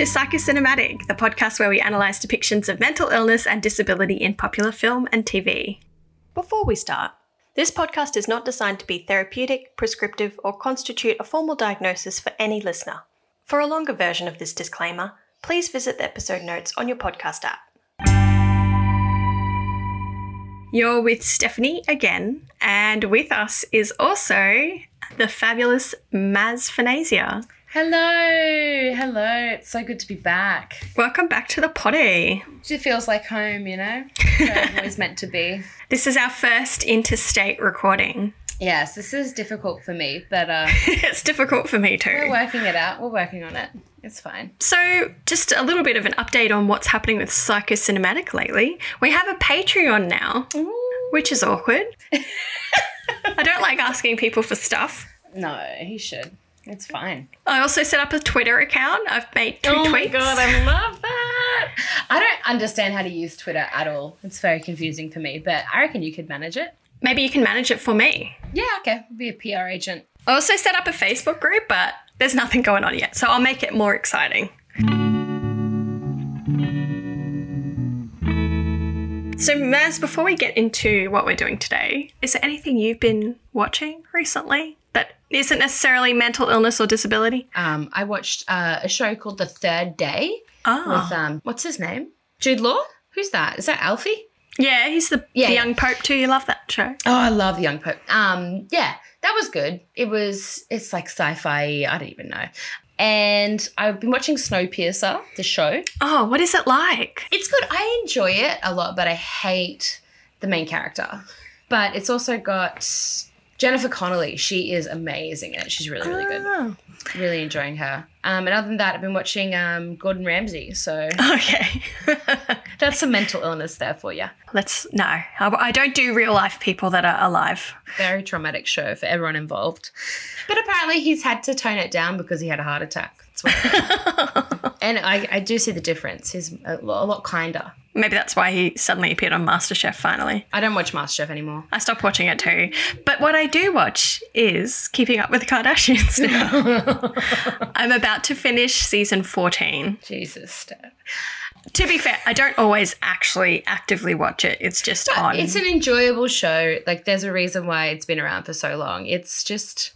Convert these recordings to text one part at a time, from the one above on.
to Psychocinematic, the podcast where we analyse depictions of mental illness and disability in popular film and TV. Before we start, this podcast is not designed to be therapeutic, prescriptive, or constitute a formal diagnosis for any listener. For a longer version of this disclaimer, please visit the episode notes on your podcast app. You're with Stephanie again, and with us is also the fabulous Maz Fornasier. Hello, hello. It's so good to be back. Welcome back to the potty. It feels like home, you know? Always meant to be. This is our first interstate recording. Yes, this is difficult for me, but uh, it's difficult for me too. we're working it out. We're working on it. It's fine. So, just a little bit of an update on what's happening with Psychocinematic lately. We have a Patreon now, which is awkward. I don't like asking people for stuff. No, he should. It's fine. I also set up a Twitter account. I've made two Oh tweets. Oh my god, I love that. I don't understand how to use Twitter at all. It's very confusing for me, but I reckon you could manage it. Maybe you can manage it for me. Yeah, okay. Be a PR agent. I also set up a Facebook group, but there's nothing going on yet, so I'll make it more exciting. So, Maz, before we get into what we're doing today, is there anything you've been watching recently that isn't necessarily mental illness or disability? Um, I watched uh, a show called The Third Day Ah, with um, what's his name? Jude Law. Who's that? Is that Alfie? yeah, he's the, Yeah, the yeah. young pope too. You love that show. Oh, I love the Young Pope. Um, yeah, that was good. It was. It's like sci-fi. I don't even know. And I've been watching Snowpiercer, the show. Oh, what is it like? It's good. I enjoy it a lot, but I hate the main character. But it's also got Jennifer Connelly. She is amazing in it. She's really, really good. Oh, Really enjoying her. Um, and other than that, I've been watching um, Gordon Ramsay. So okay. that's some mental illness there for you. Let's no. I, I don't do real life people that are alive. Very traumatic show for everyone involved. But apparently he's had to tone it down because he had a heart attack. And I, I do see the difference. He's a lot, a lot kinder. Maybe that's why he suddenly appeared on MasterChef finally. I don't watch MasterChef anymore. I stopped watching it too. But what I do watch is Keeping Up with the Kardashians now. I'm about to finish season 14. Jesus, Steph. To be fair, I don't always actually actively watch it. It's just on. It's an enjoyable show. Like, there's a reason why it's been around for so long. It's just,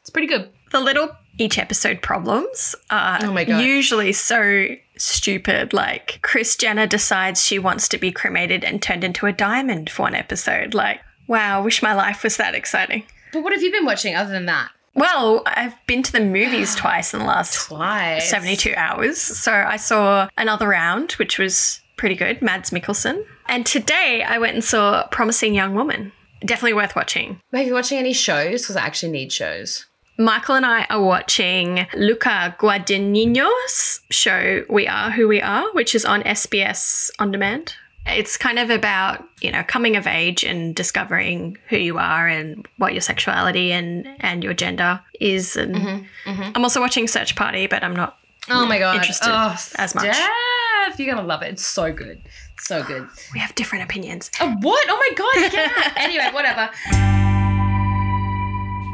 it's pretty good. the little each episode problems are Oh usually so stupid. Like Kris Jenner decides she wants to be cremated and turned into a diamond for one episode. Like, wow, wish my life was that exciting. But what have you been watching other than that? Well, I've been to the movies twice in the last Twice. 72 hours. So I saw another round, which was pretty good, Mads Mikkelsen. And today I went and saw Promising Young Woman. Definitely worth watching. Have you watching any shows? Because I actually need shows. Michael and I are watching Luca Guadagnino's show We Are Who We Are, which is on SBS On Demand. It's kind of about, you know, coming of age and discovering who you are and what your sexuality and, and your gender is. And mm-hmm, mm-hmm. I'm also watching Search Party, but I'm not Oh my god. interested oh, as much. Steph, you're gonna love it. It's so good. So good. We have different opinions. Oh, what? Oh my god, yeah. anyway, whatever.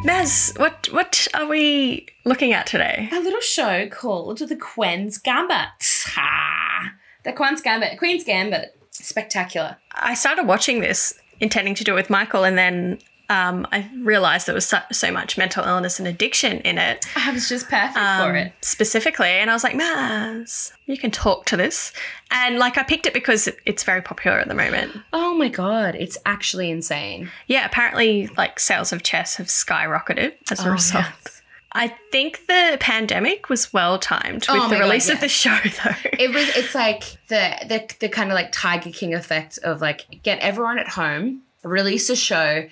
Maz, what what are we looking at today? A little show called The Queen's Gambit. Ha! The Queen's Gambit. Queen's Gambit. Spectacular. I started watching this intending to do it with Michael, and then um, I realized there was so, so much mental illness and addiction in it I was just perfect um, for it. specifically. And I was like, Maz, you can talk to this. And like, I picked it because it's very popular at the moment. Oh my god, it's actually insane. Yeah, apparently, like, sales of chess have skyrocketed as a Oh, result. yes. I think the pandemic was well timed with Oh the my God, release yeah. of the show, though. It was it's like the the the kind of like Tiger King effect of like get everyone at home, release a show.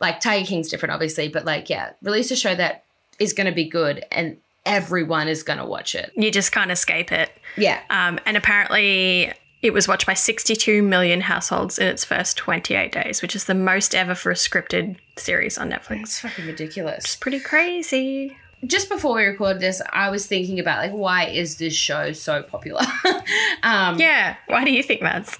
Like Tiger King's different obviously, but like yeah, release a show that is going to be good and everyone is going to watch it. you just can't escape it. Yeah. Um, and apparently, it was watched by 62 million households in its first 28 days, which is the most ever for a scripted series on Netflix. It's fucking ridiculous. It's pretty crazy. Just before we recorded this, I was thinking about like why is this show so popular? um Yeah. Why do you think that's?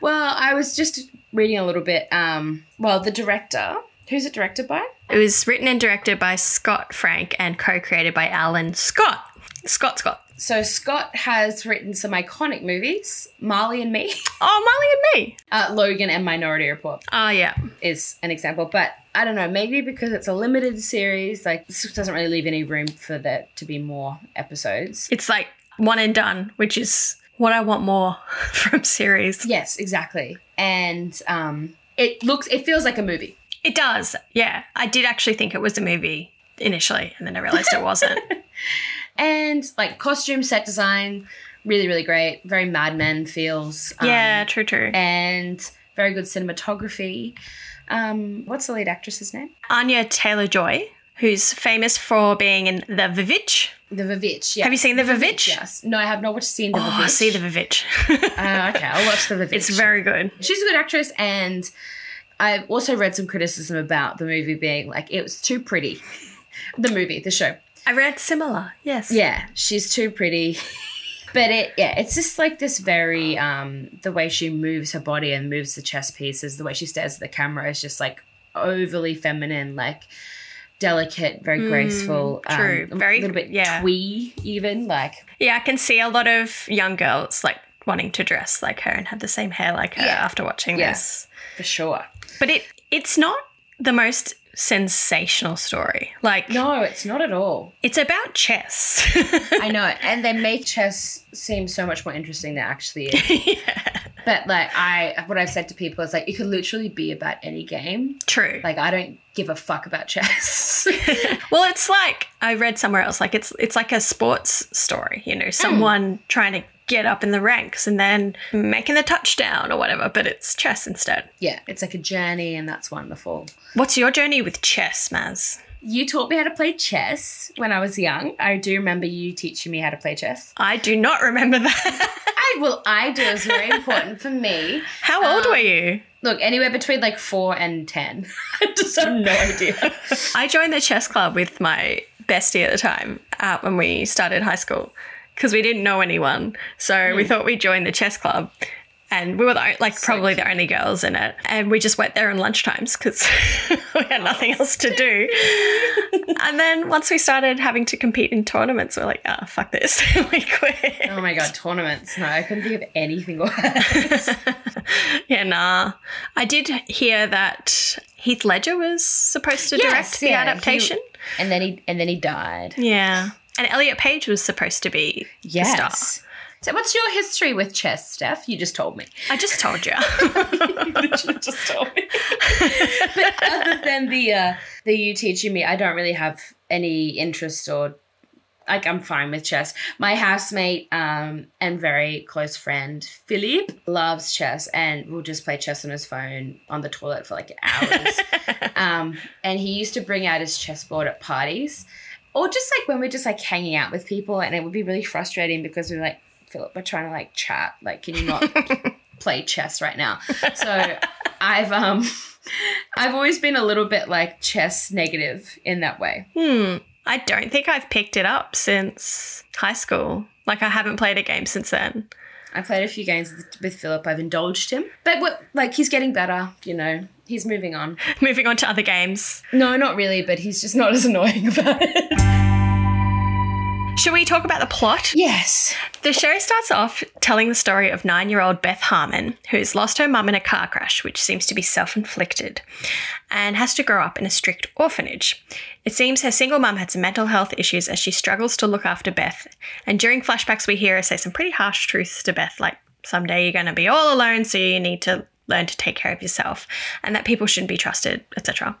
well, I was just reading a little bit um well, the director, who's it directed by? It was written and directed by Scott Frank and co created by Alan Scott. Scott Scott. So Scott has written some iconic movies, Marley and Me, Oh, Marley and me. uh, Logan, and Minority Report Oh, yeah. is an example. But I don't know, maybe because it's a limited series, like this doesn't really leave any room for there to be more episodes. It's like one and done, which is what I want more from series. Yes, exactly. And um, it looks, it feels like a movie. It does. Yeah. I did actually think it was a movie initially, and then I realized it wasn't. And like costume set design, really, really great. Very Mad Men feels. um, yeah, true, true. And very good cinematography. Um, what's the lead actress's name? Anya Taylor Joy, who's famous for being in The Vivitch. The Vivitch. yeah. Have you seen The Vivitch? Yes. No, I have not watched seen The Oh, Vivitch. see The Vivitch. Uh, okay, I'll watch The Vivitch. it's very good. She's a good actress, and I've also read some criticism about the movie being like it was too pretty. the movie, the show. I read similar. Yes. Yeah, she's too pretty. But it, yeah, it's just like this very, um, the way she moves her body and moves the chess pieces, the way she stares at the camera is just like overly feminine, like delicate, very Mm, graceful. true. Um, Very- a little bit yeah. twee, even like Yeah, I can see a lot of young girls like wanting to dress like her and have the same hair like her Yeah. after watching Yeah. this. for sure. But it it's not the most sensational story. Like No, it's not at all. it's about chess. I know, and they make chess seem so much more interesting than it actually is. yeah. But like I, what I've said to people is like it could literally be about any game. True. Like I don't give a fuck about chess. well, it's like I read somewhere else like it's it's like a sports story, you know, someone hmm. trying to get up in the ranks and then making the touchdown or whatever, but it's chess instead. yeah, it's like a journey, and that's wonderful. What's your journey with chess, Maz? You taught me how to play chess when I was young. I do remember you teaching me how to play chess. I do not remember that. I well, I do. It's very important for me. How old Um, were you? Look, anywhere between like four and ten. I just have no idea. I joined the chess club with my bestie at the time uh, when we started high school because we didn't know anyone. So we hmm. thought we'd join the chess club. And we were the, like probably the only girls in it. And we just went there on lunchtimes because we had nothing else to do. and then once we started having to compete in tournaments, we're like, oh, fuck this. we quit. Oh my god, tournaments! No, I couldn't think of anything worse. yeah, nah. I did hear that Heath Ledger was supposed to Yes, direct the yeah, he- adaptation. and then he and then he died. Yeah. And Elliot Page was supposed to be the star. So, what's your history with chess, Steph? You just told me. I just told you. you just told me. but other than the uh, the you teaching me, I don't really have any interest or like I'm fine with chess. My housemate um, and very close friend Philippe loves chess and will just play chess on his phone on the toilet for like hours. um, and he used to bring out his chessboard at parties. Or just like when we're just like hanging out with people, and it would be really frustrating because we're like, Philip, we're trying to like chat. Like, can you not play chess right now? So I've um I've always been a little bit like chess negative in that way. hmm. I don't think I've picked it up since high school. Like I haven't played a game since then. I played a few games with, with Philip. I've indulged him, but what like he's getting better. You know, he's moving on. Moving on to other games. No, not really, but he's just not as annoying about it. Should we talk about the plot? Yes. The show starts off telling the story of nine year old Beth Harmon, who's lost her mum in a car crash, which seems to be self inflicted, and has to grow up in a strict orphanage. It seems her single mum had some mental health issues as she struggles to look after Beth, and during flashbacks, we hear her say some pretty harsh truths to Beth, like, someday you're going to be all alone, so you need to learn to take care of yourself, and that people shouldn't be trusted, etc.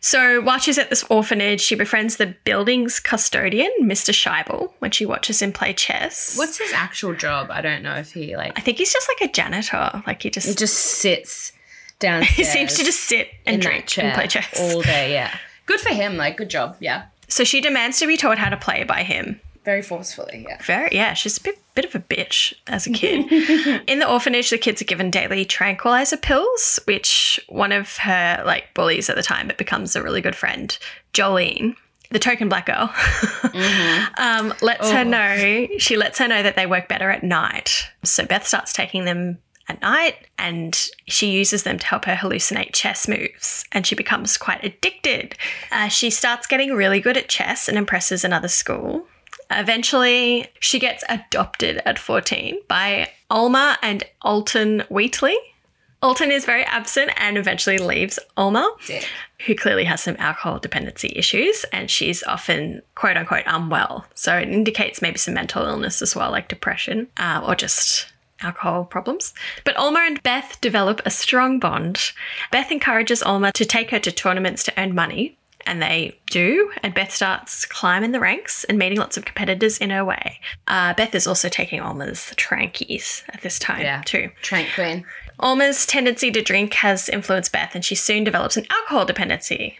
So while she's at this orphanage, she befriends the building's custodian, Mr. Shaibel, when she watches him play chess. What's his actual job? I don't know if he like I think he's just like a janitor. Like he just he just sits downstairs. he seems to just sit and drink and play chess. all day. Yeah, good for him. Like good job. Yeah, So she demands to be taught how to play by him. Very forcefully. Yeah. Very yeah, she's a bit bit of a bitch as a kid. In the orphanage, the kids are given daily tranquilizer pills, which one of her like bullies at the time, but becomes a really good friend, Jolene. The token black girl um, lets her Oh. know she lets her know that they work better at night. So Beth starts taking them at night and she uses them to help her hallucinate chess moves and she becomes quite addicted. Uh, she starts getting really good at chess and impresses another school. Eventually, she gets adopted at 14 by Alma and Alton Wheatley. Alton is very absent and eventually leaves Dick. who clearly has some alcohol dependency issues, and she's often quote unquote unwell. So it indicates maybe some mental illness as well, like depression uh, or just alcohol problems. But Alma and Beth develop a strong bond. Beth encourages Alma to take her to tournaments to earn money, and they do. And Beth starts climbing the ranks and meeting lots of competitors in her way. Uh, Beth is also taking Alma's trankies at this time, Yeah. too. Trank Queen. Alma's tendency to drink has influenced Beth, and she soon develops an alcohol dependency.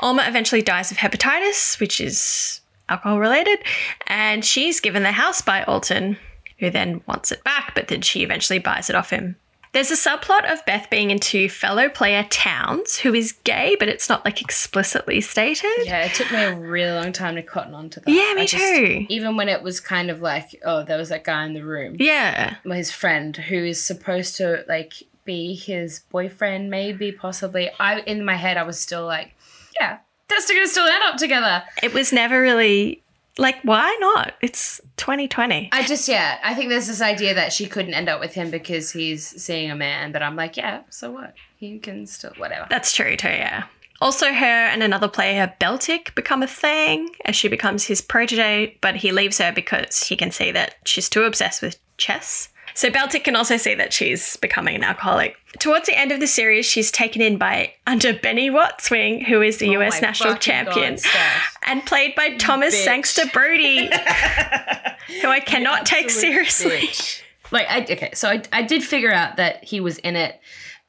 Alma eventually dies of hepatitis, which is alcohol related, and she's given the house by Alton, who then wants it back, but then she eventually buys it off him. There's a subplot of Beth being into fellow player Townes, who is gay, but it's not like explicitly stated. Yeah, it took me a really long time to cotton on to that. Yeah, me I just- too. Even when it was kind of like, oh, there was that guy in the room, Yeah. his friend who is supposed to like be his boyfriend, maybe, possibly. I in my head, I was still like, yeah, they're still gonna still end up together. It was never really like, why not? It's 2020. I just, yeah, I think there's this idea that she couldn't end up with him because he's seeing a man, but I'm like, yeah, so what? He can still, whatever. That's true too, yeah. Also, her and another player, Beltik, become a thing as she becomes his protege, but he leaves her because he can see that she's too obsessed with chess. So Beltik can also see that she's becoming an alcoholic. Towards the end of the series, she's taken in by under Benny Wattswing, who is the US Oh my national champion, God, and played by Thomas bitch. Sangster Brodie, who I cannot take seriously. bitch. Like, I okay, so I, I did figure out that he was in it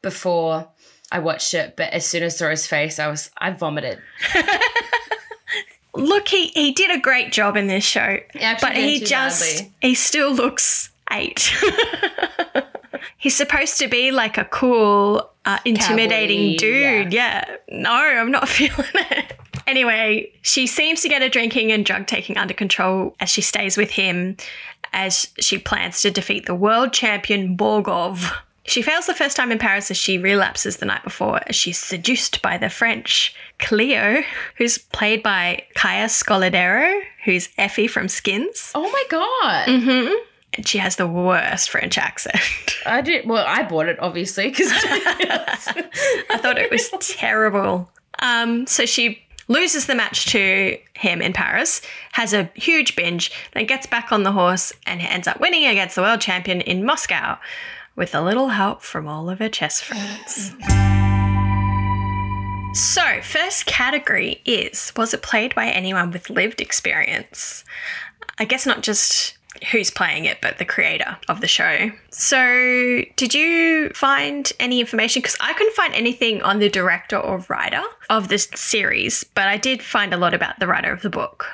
before I watched it, but as soon as I saw his face, I was I vomited. Look, he, he did a great job in this show, actually but he just badly. he still looks eight. He's supposed to be like a cool, uh, intimidating Cowboy, dude. Yeah. No, I'm not feeling it. Anyway, she seems to get her drinking and drug taking under control as she stays with him as she plans to defeat the world champion Borgov. She fails the first time in Paris as she relapses the night before as she's seduced by the French Cleo, who's played by Kaya Scodelario, who's Effie from Skins. Oh my god! And she has the worst French accent. I did well. I bought it obviously because I thought it was terrible. Um, so she loses the match to him in Paris, has a huge binge, then gets back on the horse and ends up winning against the world champion in Moscow with a little help from all of her chess friends. So, first category is Was it played by anyone with lived experience? I guess not just who's playing it, but the creator of the show. So, did you find any information? Because I couldn't find anything on the director or writer of this series, but I did find a lot about the writer of the book.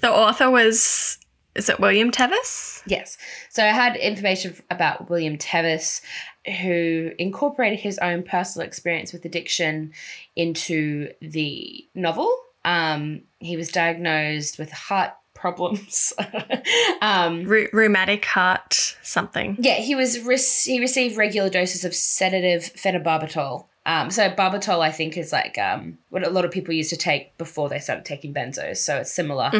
The author was, is it William Tevis? yes. So I had information about William Tevis, who incorporated his own personal experience with addiction into the novel. Um, he was diagnosed with heart problems. um, rheumatic heart something. Yeah, he was rec- he received regular doses of sedative phenobarbital. Um, so barbital, I think, is like um, what a lot of people used to take before they started taking benzos. So it's similar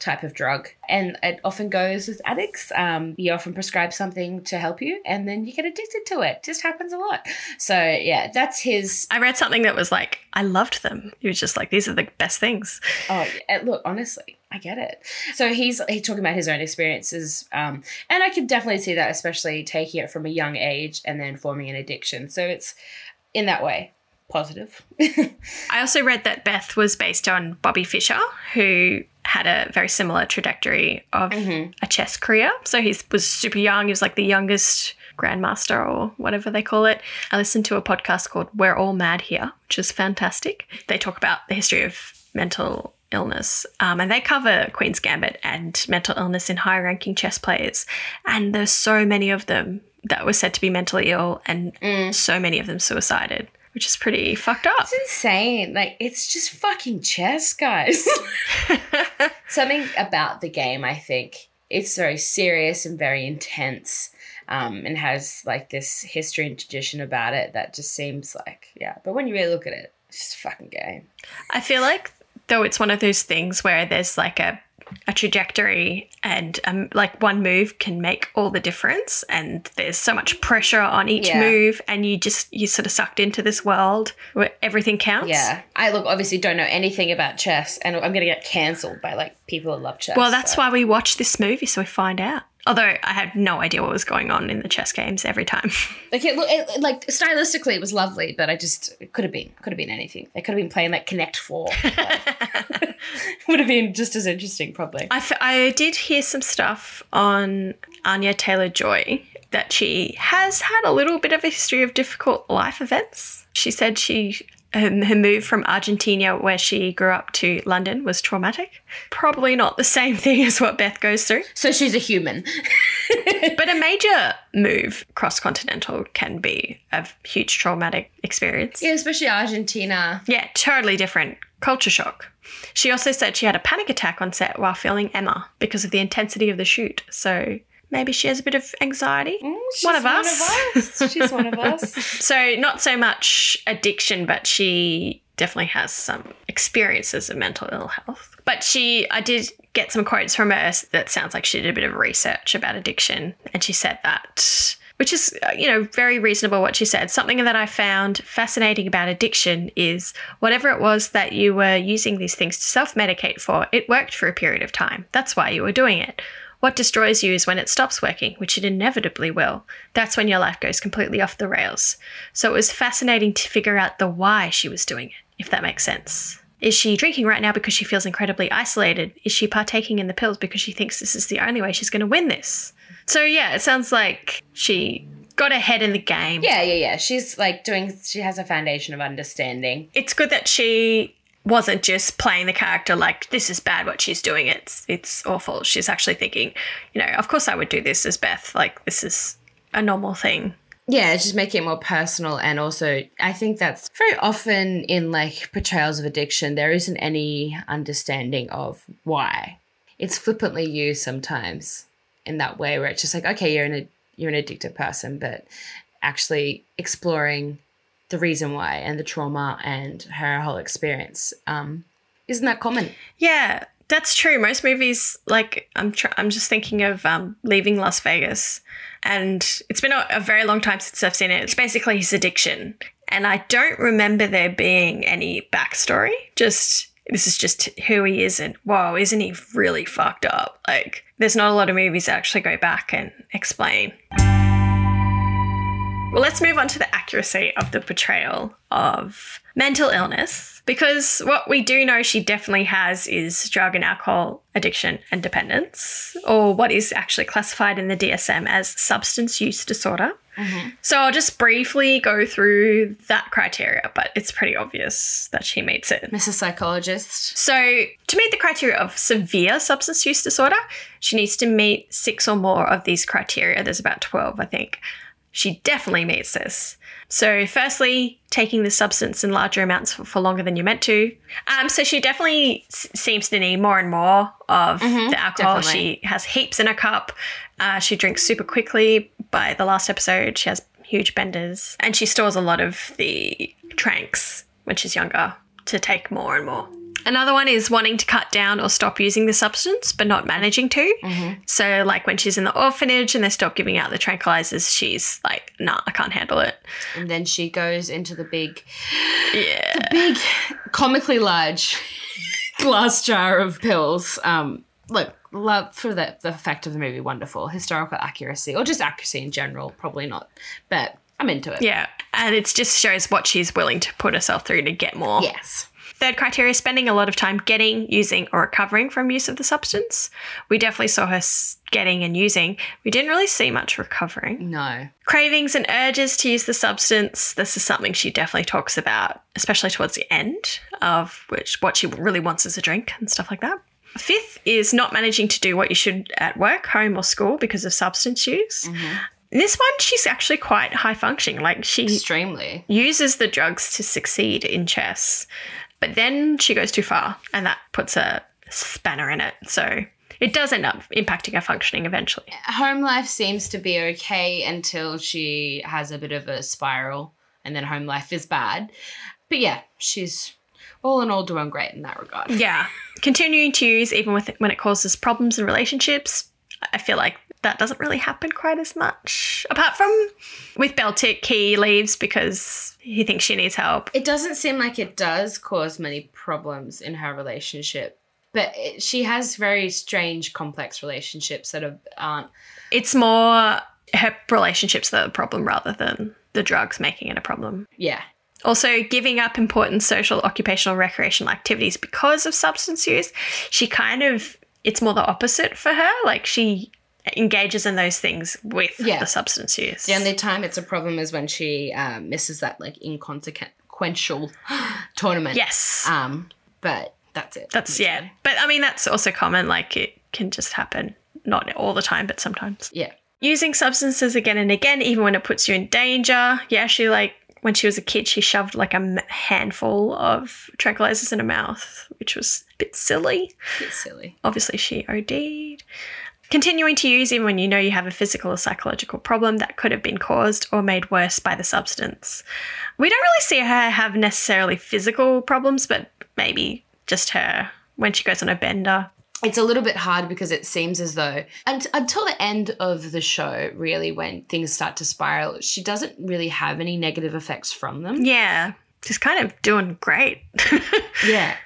type of drug, and it often goes with addicts. Um, you often prescribe something to help you, and then you get addicted to it. Just happens a lot. So yeah, that's his. I read something that was like, I loved them. He was just like, these are the best things. Oh, look, honestly, I get it. So he's he's talking about his own experiences, um, and I can definitely see that, especially taking it from a young age and then forming an addiction. So it's in that way positive. I also read that Beth was based on Bobby Fischer, who had a very similar trajectory of a chess career. So he was super young. He was like the youngest grandmaster or whatever they call it. I listened to a podcast called We're All Mad Here, which is fantastic. They talk about the history of mental illness um, and they cover Queen's Gambit and mental illness in high ranking chess players. And there's so many of them that were said to be mentally ill and so many of them suicided, which is pretty fucked up. It's insane. Like it's just fucking chess, guys. Something about the game, I think, it's very serious and very intense. Um, and has like this history and tradition about it that just seems like yeah. But when you really look at it, it's just a fucking game. I feel like though it's one of those things where there's like a a trajectory and um, like one move can make all the difference and there's so much pressure on each Yeah. move and you just you sort of sucked into this world where everything counts Yeah. I look obviously don't know anything about chess and I'm gonna get cancelled by like people who love chess. well that's so. why we watch this movie so we find out although i had no idea what was going on in the chess games every time Like look, it, like stylistically, it was lovely, but I just it could have been could have been anything. They could have been playing like Connect Four. Would have been just as interesting, probably. I, f- I did hear some stuff on Anya Taylor Joy that she has had a little bit of a history of difficult life events. She said she um, her move from Argentina, where she grew up, to London was traumatic. Probably not the same thing as what Beth goes through, So she's a human. but a major move cross continental can be a huge traumatic experience. yeah, especially Argentina. Yeah, totally different culture shock. She also said she had a panic attack on set while filming Emma because of the intensity of the shoot. So maybe she has a bit of anxiety. She's One of us. us. She's one of us. So not so much addiction, but she definitely has some experiences of mental ill health. But she, I did get some quotes from her that sounds like she did a bit of research about addiction, and she said that. Which is, uh, you know, very reasonable what she said. Something that I found fascinating about addiction is whatever it was that you were using these things to self medicate for, it worked for a period of time. That's why you were doing it. What destroys you is when it stops working, which it inevitably will. That's when your life goes completely off the rails. So it was fascinating to figure out the why she was doing it, if that makes sense. Is she drinking right now because she feels incredibly isolated? Is she partaking in the pills because she thinks this is the only way she's going to win this? So yeah, it sounds like she got ahead in the game. Yeah, yeah, yeah. She's like doing. She has a foundation of understanding. It's good that she wasn't just playing the character like this is bad what she's doing. It's it's awful. She's actually thinking you know of course i would do this as beth. Like this is a normal thing. Yeah, just making it more personal, and also I think that's very often in like portrayals of addiction, there isn't any understanding of why. It's flippantly used sometimes in that way, where it's just like, okay, you're an you're an addicted person, but actually exploring the reason why and the trauma and her whole experience. Um, isn't that common. yeah that's true. Most movies like i'm tr- i'm just thinking of um, leaving las vegas. And it's been a, a very long time since i've seen it. It's basically his addiction. And i don't remember there being any backstory. Just this is just who he is and whoa isn't he really fucked up? Like there's not a lot of movies that actually go back and explain well let's move on to the accuracy of the portrayal of mental illness because what we do know she definitely has is drug and alcohol addiction and dependence or what is actually classified in the dsm as substance use disorder mm-hmm. so I'll just briefly go through that criteria, but it's pretty obvious that she meets it. Mrs. Psychologist. So, to meet the criteria of severe substance use disorder, she needs to meet six or more of these criteria. There's about 12, I think. She definitely meets this. So, firstly, taking the substance in larger amounts for, for longer than you're meant to. Um, so, she definitely s- seems to need more and more of the alcohol. definitely. She has heaps in her cup. Uh, she drinks super quickly. By the last episode, she has huge benders. And she stores a lot of the tranks when she's younger to take more and more. Another one is wanting to cut down or stop using the substance, but not managing to. So, like when she's in the orphanage and they stop giving out the tranquilizers, she's like, nah, I can't handle it. And then she goes into the big, Yeah. the big, comically large glass jar of pills. Um, look, love for the the fact of the movie, wonderful historical accuracy, or just accuracy in general. Probably not, but I'm into it. Yeah. And it just shows what she's willing to put herself through to get more. Yes. Third criteria spending a lot of time getting, using, or recovering from use of the substance. We definitely saw her getting and using. We didn't really see much recovering. No. Cravings and urges to use the substance. This is something she definitely talks about, especially towards the end of which what she really wants is a drink and stuff like that. Fifth is not managing to do what you should at work, home, or school because of substance use. In this one, she's actually quite high functioning. Like she Extremely. uses the drugs to succeed in chess, but then she goes too far and that puts a spanner in it. So it does end up impacting her functioning eventually. Home life seems to be okay until she has a bit of a spiral, and then home life is bad. But yeah, she's all in all doing great in that regard. Yeah. Continuing to use even with when it causes problems in relationships. I feel like that doesn't really happen quite as much. Apart from with Beltik, he leaves because he thinks she needs help. It doesn't seem like it does cause many problems in her relationship, but it, she has very strange, complex relationships that are, aren't. It's more her relationships that are the problem rather than the drugs making it a problem. Yeah, Also, giving up important social, occupational, recreational activities because of substance use, she kind of, it's more the opposite for her. Like she engages in those things with Yeah. the substance use. the only time it's a problem is when she um, misses that like inconsequential tournament. yes. Um, but that's it. that's, yeah. But I mean, that's also common. Like it can just happen, not all the time, but sometimes. Yeah. Using substances again and again, even when it puts you in danger. Yeah, she like, when she was a kid, she shoved like a handful of tranquilizers in her mouth, which was a bit silly. It's silly. Obviously, she OD'd. Continuing to use even when you know you have a physical or psychological problem that could have been caused or made worse by the substance. We don't really see her have necessarily physical problems, but maybe just her when she goes on a bender. It's a little bit hard because it seems as though unt- until the end of the show, really, when things start to spiral, she doesn't really have any negative effects from them. Yeah, she's kind of doing great. Yeah.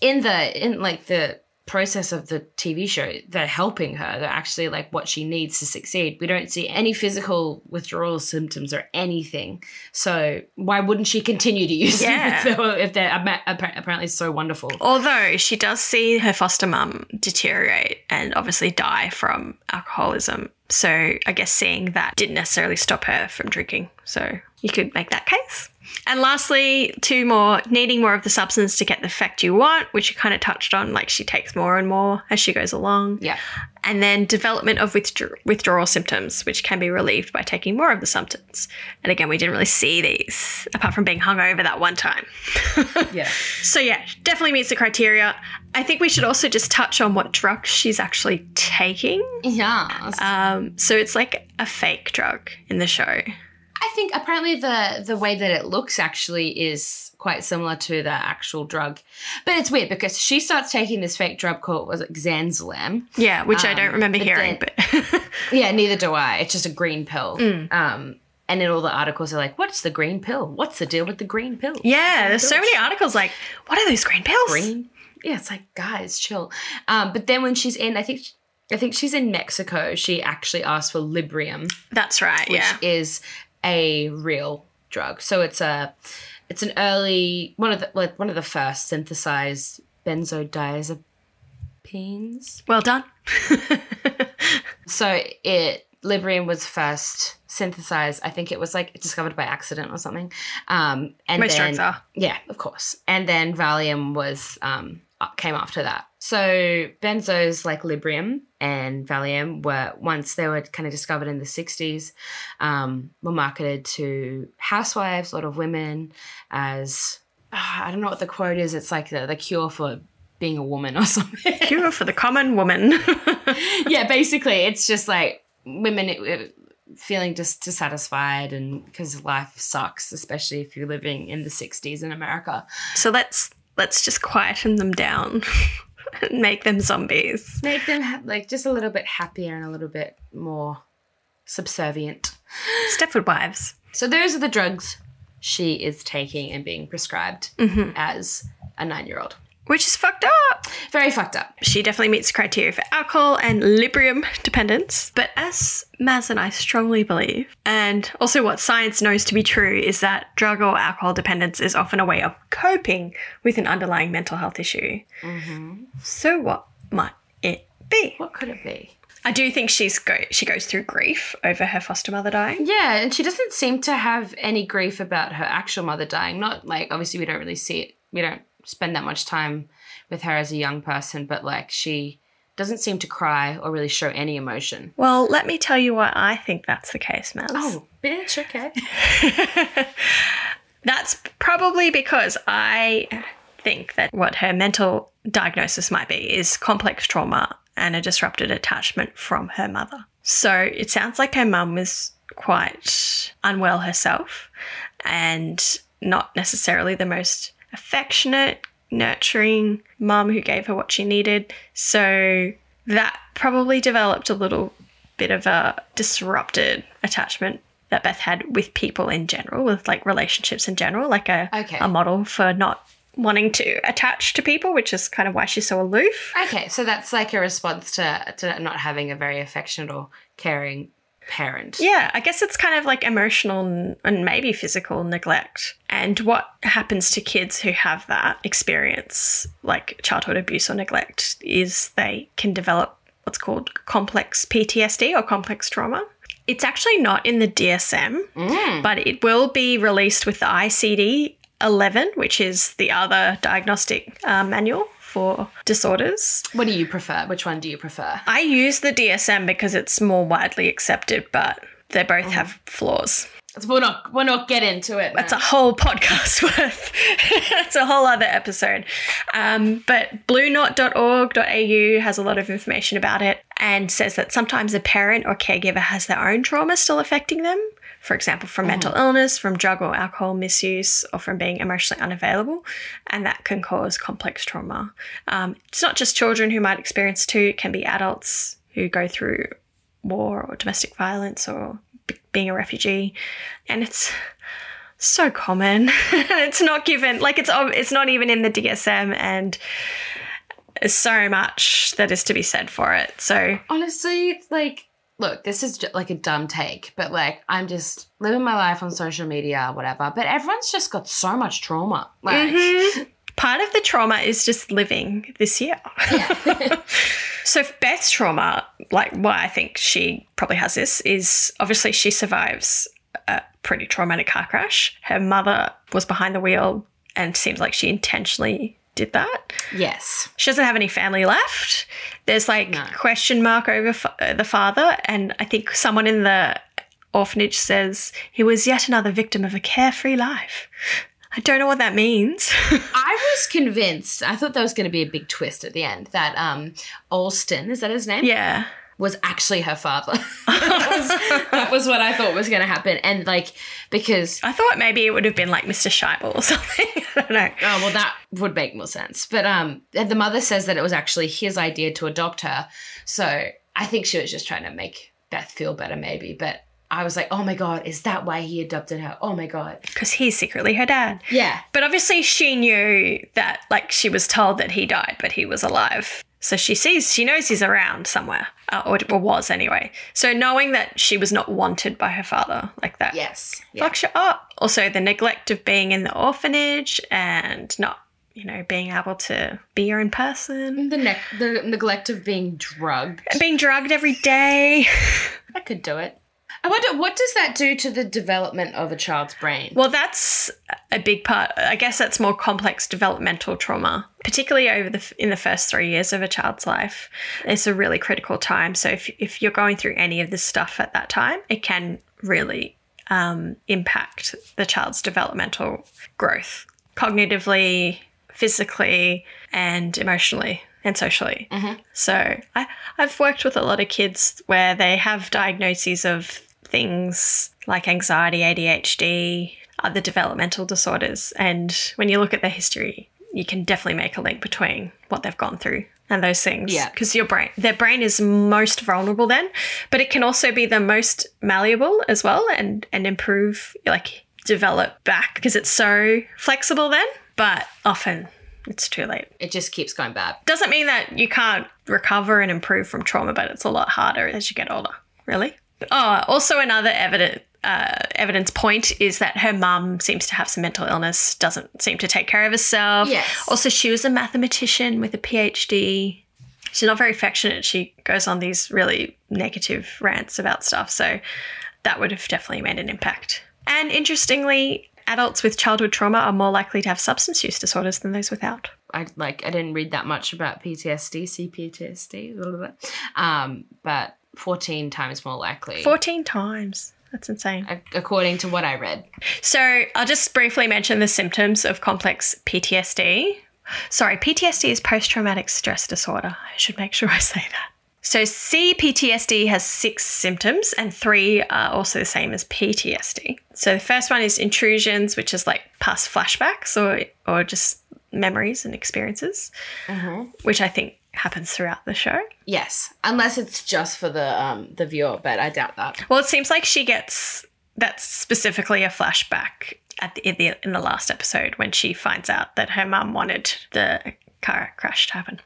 In the in like the process of the TV show, they're helping her. They're actually like what she needs to succeed. We don't see any physical withdrawal symptoms or anything. So why wouldn't she continue to use Yeah. them if they're, if they're appa- appa- apparently so wonderful? Although she does see her foster mum deteriorate and obviously die from alcoholism. So I guess seeing that didn't necessarily stop her from drinking. So you could make that case. And lastly, two more needing more of the substance to get the effect you want, which you kind of touched on. Like she takes more and more as she goes along. Yeah. And then development of withdraw- withdrawal symptoms, which can be relieved by taking more of the substance. And again, we didn't really see these apart from being hungover that one time. Yeah. So yeah, definitely meets the criteria. I think we should also just touch on what drug she's actually taking. Yeah. Um, so it's like a fake drug in the show. I think apparently the the way that it looks actually is quite similar to the actual drug, but it's weird because she starts taking this fake drug called was it Xanzolam. Yeah, which I Um, don't remember but hearing, then- but Yeah, neither do I. It's just a green pill. Mm. Um, and in all the articles they're like, "What's the green pill? What's the deal with the green pill?" yeah, there's so many articles like, what are those green pills? green. Yeah, it's like guys, chill. Um, but then when she's in, I think. I think she's in Mexico. She actually asked for Librium, That's right. which yeah. is a real drug. So it's a it's an early one of the like one of the first synthesized benzodiazepines. Well done. So it Librium was first synthesized. I think it was like discovered by accident or something. Um, and Most then, drugs are. Yeah, of course. And then Valium was um, came after that. So benzos like Librium and Valium were once they were kind of discovered in the 60s, um, were marketed to housewives, a lot of women, as ah, I don't know what the quote is. It's like the, the cure for being a woman or something. Cure for the common woman. yeah, basically, it's just like women uh, feeling just dissatisfied and because life sucks, especially if you're living in the 60s in America. so let's let's just quieten them down and make them zombies. Make them ha- like just a little bit happier and a little bit more subservient. Stepford wives. So, those are the drugs she is taking and being prescribed mm-hmm. as a nine year old. Which is fucked up. Very fucked up. She definitely meets the criteria for alcohol and Librium dependence. But as Maz and I strongly believe, and also what science knows to be true, is that drug or alcohol dependence is often a way of coping with an underlying mental health issue. Mm-hmm. So what might it be? What could it be? I do think she's go she goes through grief over her foster mother dying. Yeah, and she doesn't seem to have any grief about her actual mother dying. Not like obviously we don't really see it. We don't spend that much time with her as a young person, but like she doesn't seem to cry or really show any emotion. Well, let me tell you why I think that's the case, Maz. Oh, bitch, okay. That's probably because I think that what her mental diagnosis might be is complex trauma and a disrupted attachment from her mother. So it sounds like her mum was quite unwell herself and not necessarily the most affectionate, nurturing mum who gave her what she needed. So that probably developed a little bit of a disrupted attachment that Beth had with people in general, with like relationships in general, like a, Okay. a model for not wanting to attach to people, which is kind of why she's so aloof. Okay, so that's like a response to to not having a very affectionate or caring parent. Yeah, I guess it's kind of like emotional and maybe physical neglect. And what happens to kids who have that experience, like childhood abuse or neglect, is they can develop what's called complex PTSD or complex trauma. It's actually not in the DSM, Mm. but it will be released with the ICD 11, which is the other diagnostic uh, manual for disorders. What do you prefer? Which one do you prefer? I use the DSM because it's more widely accepted, but they both have flaws. We'll not we'll not get into it. That's a whole podcast worth. It's a whole other episode. Um, but blueknot.org.au has a lot of information about it and says that sometimes a parent or caregiver has their own trauma still affecting them. For example, from mental illness, from drug or alcohol misuse, or from being emotionally unavailable. And that can cause complex trauma. Um, it's not just children who might experience too, it can be adults who go through war or domestic violence or b- being a refugee. And it's so common. it's not given like it's it's not even in the DSM and there's so much that is to be said for it. So Honestly, like, look, this is just like a dumb take, but like, I'm just living my life on social media, whatever. But everyone's just got so much trauma. Like, Mhm. part of the trauma is just living this year. so Beth's trauma, like why I think she probably has this, is obviously she survives a pretty traumatic car crash. Her mother was behind the wheel and seems like she intentionally did that. yes. She doesn't have any family left. There's like No. question mark over fa- uh, the father, and I think someone in the orphanage says he was yet another victim of a carefree life. I don't know what that means. I was convinced, I thought there was going to be a big twist at the end, that um, Alston, is that his name? yeah. Was actually her father. that, was, that was what I thought was going to happen. And like, because, I thought maybe it would have been like Mr. Shaibel or something. I don't know. oh, well, that would make more sense. But um, the mother says that it was actually his idea to adopt her. So I think she was just trying to make Beth feel better, maybe. But I was like, oh my God, is that why he adopted her? Oh my God. Because he's secretly her dad. Yeah. But obviously, she knew that, like, she was told that he died, but he was alive. So she sees, she knows he's around somewhere, uh, or, or was anyway. So knowing that she was not wanted by her father like that Yes. Yeah. fucks you up. Also, the neglect of being in the orphanage and not, you know, being able to be your own person. The, ne- the neglect of being drugged. Being drugged every day. I could do it. I wonder what does that do to the development of a child's brain? Well, that's a big part. I guess that's more complex developmental trauma, particularly over the in the first three years of a child's life. It's a really critical time. So if if you're going through any of this stuff at that time, it can really um, impact the child's developmental growth, cognitively, physically, and emotionally and socially. So I, I've worked with a lot of kids where they have diagnoses of things like anxiety, ADHD, other developmental disorders. And when you look at their history, you can definitely make a link between what they've gone through and those things. Yeah. Because your brain, their brain is most vulnerable then, but it can also be the most malleable as well and, and improve, like develop back because it's so flexible then. But often it's too late. It just keeps going bad. Doesn't mean that you can't recover and improve from trauma, but it's a lot harder as you get older. Really? Oh, also another evidence uh, evidence point is that her mum seems to have some mental illness, doesn't seem to take care of herself. Yes. Also, she was a mathematician with a PhD. She's not very affectionate. She goes on these really negative rants about stuff. So that would have definitely made an impact. And interestingly, adults with childhood trauma are more likely to have substance use disorders than those without. I like I didn't read that much about PTSD, CPTSD, blah, blah, blah. um, but 14 times more likely, 14 times. That's insane. ac- according to what I read. So I'll just briefly mention the symptoms of complex PTSD. Sorry, PTSD is post traumatic stress disorder. I should make sure I say that. So CPTSD has six symptoms, and three are also the same as PTSD. So the first one is intrusions, which is like past flashbacks or or just memories and experiences, Mhm. which I think happens throughout the show. Yes, unless it's just for the um the viewer, but I doubt that. Well, it seems like she gets that's specifically a flashback at the, in the in the last episode when she finds out that her mum wanted the car crash to happen.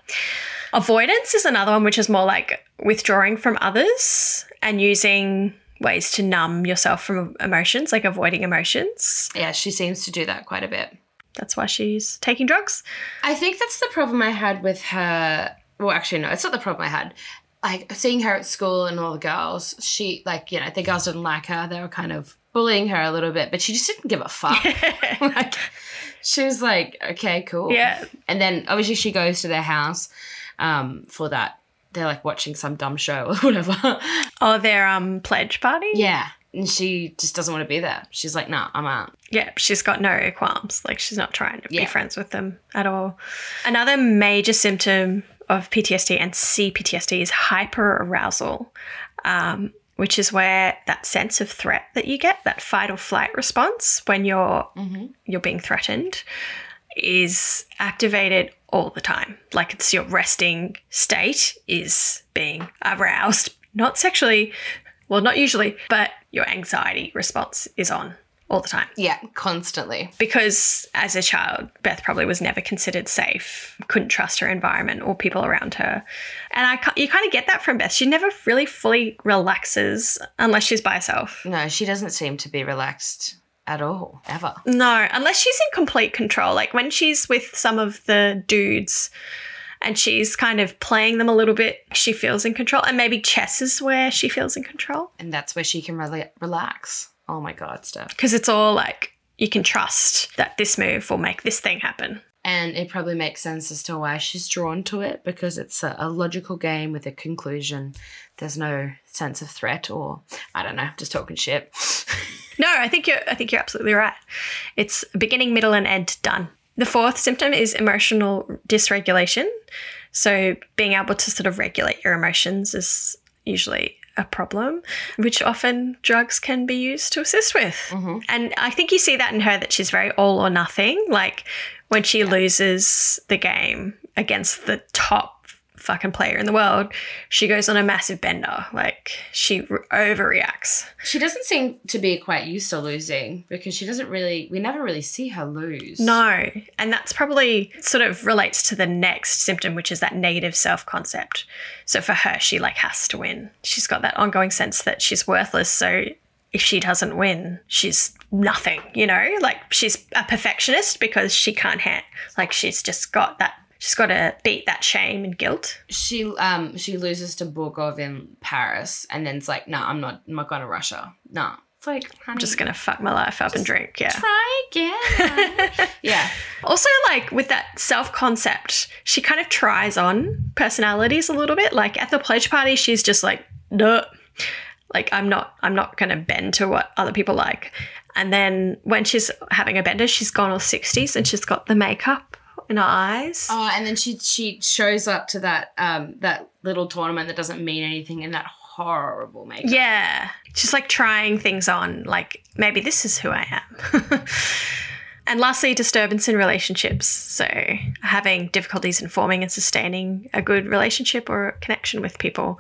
Avoidance is another one, which is more like withdrawing from others and using ways to numb yourself from emotions, like avoiding emotions. Yeah, she seems to do that quite a bit. That's why she's taking drugs. I think that's the problem I had with her. Well, actually, no, it's not the problem I had. Like seeing her at school and all the girls, she like you know the girls didn't like her. They were kind of bullying her a little bit, but she just didn't give a fuck. like she was like, okay, cool. yeah. And then obviously she goes to their house um, for that. They're like watching some dumb show or whatever. Oh, their um pledge party. yeah. And she just doesn't want to be there. She's like, nah, I'm out. Yeah, she's got no qualms. Like she's not trying to Yeah. be friends with them at all. Another major symptom of PTSD and CPTSD is hyperarousal, um, which is where that sense of threat that you get, that fight or flight response when you're Mm-hmm. you're being threatened, is activated all the time. Like it's your resting state is being aroused, not sexually, well, not usually, but your anxiety response is on all the time Yeah, constantly. because as a child, Beth probably was never considered safe, couldn't trust her environment or people around her. And I, you kind of get that from Beth. She never really fully relaxes unless she's by herself. No, she doesn't seem to be relaxed at all, ever. No, unless she's in complete control. Like when she's with some of the dudes and she's kind of playing them a little bit, she feels in control. And maybe chess is where she feels in control And that's where she can really relax. Oh my God, Steph. because it's all like you can trust that this move will make this thing happen. And it probably makes sense as to why she's drawn to it because it's a, a logical game with a conclusion. There's no sense of threat or, I don't know, just talking shit. No, I think you're I think you're absolutely right. It's beginning, middle, and end done. The fourth symptom is emotional dysregulation. So being able to sort of regulate your emotions is usually a problem, which often drugs can be used to assist with. Mhm. And I think you see that in her that she's very all or nothing. Like when she loses the game against the top fucking player in the world, she goes on a massive bender. Like she overreacts. She doesn't seem to be quite used to losing because she doesn't really, we never really see her lose. No. And that's probably sort of relates to the next symptom, which is that negative self concept. So for her, she like has to win. She's got that ongoing sense that she's worthless. So if she doesn't win, she's nothing, you know? Like she's a perfectionist because she can't hand, like she's just got that, she's got to beat that shame and guilt. She um she loses to Borgov in Paris and then it's like, no, I'm not I'm not going to Russia. No. It's like, honey, I'm just going to fuck my life up and drink. Yeah. try again. yeah. Also, like with that self concept, she kind of tries on personalities a little bit. Like at the pledge party, she's just like, no, like I'm not, I'm not going to bend to what other people like. And then when she's having a bender, she's gone all 60s and she's got the makeup in her eyes. Oh, and then she she shows up to that um that little tournament that doesn't mean anything in that horrible makeup. Yeah. She's like trying things on, like maybe this is who I am. and lastly, disturbance in relationships. So having difficulties in forming and sustaining a good relationship or connection with people.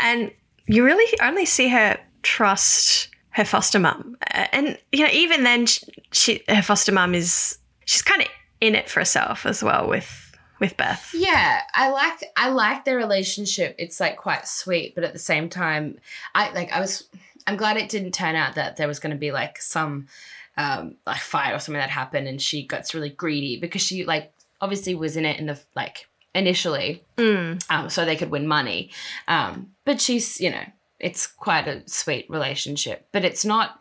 And you really only see her trust her foster mum. Uh, And, you know, even then, she, she her foster mum is, she's kind of in it for herself as well with with Beth. Yeah, I like I like their relationship. It's like quite sweet, but at the same time, I like I was I'm glad it didn't turn out that there was going to be like some um like fight or something that happened and she gets really greedy because she like obviously was in it in the like initially Mm. um so they could win money. Um but she's, you know, it's quite a sweet relationship, but it's not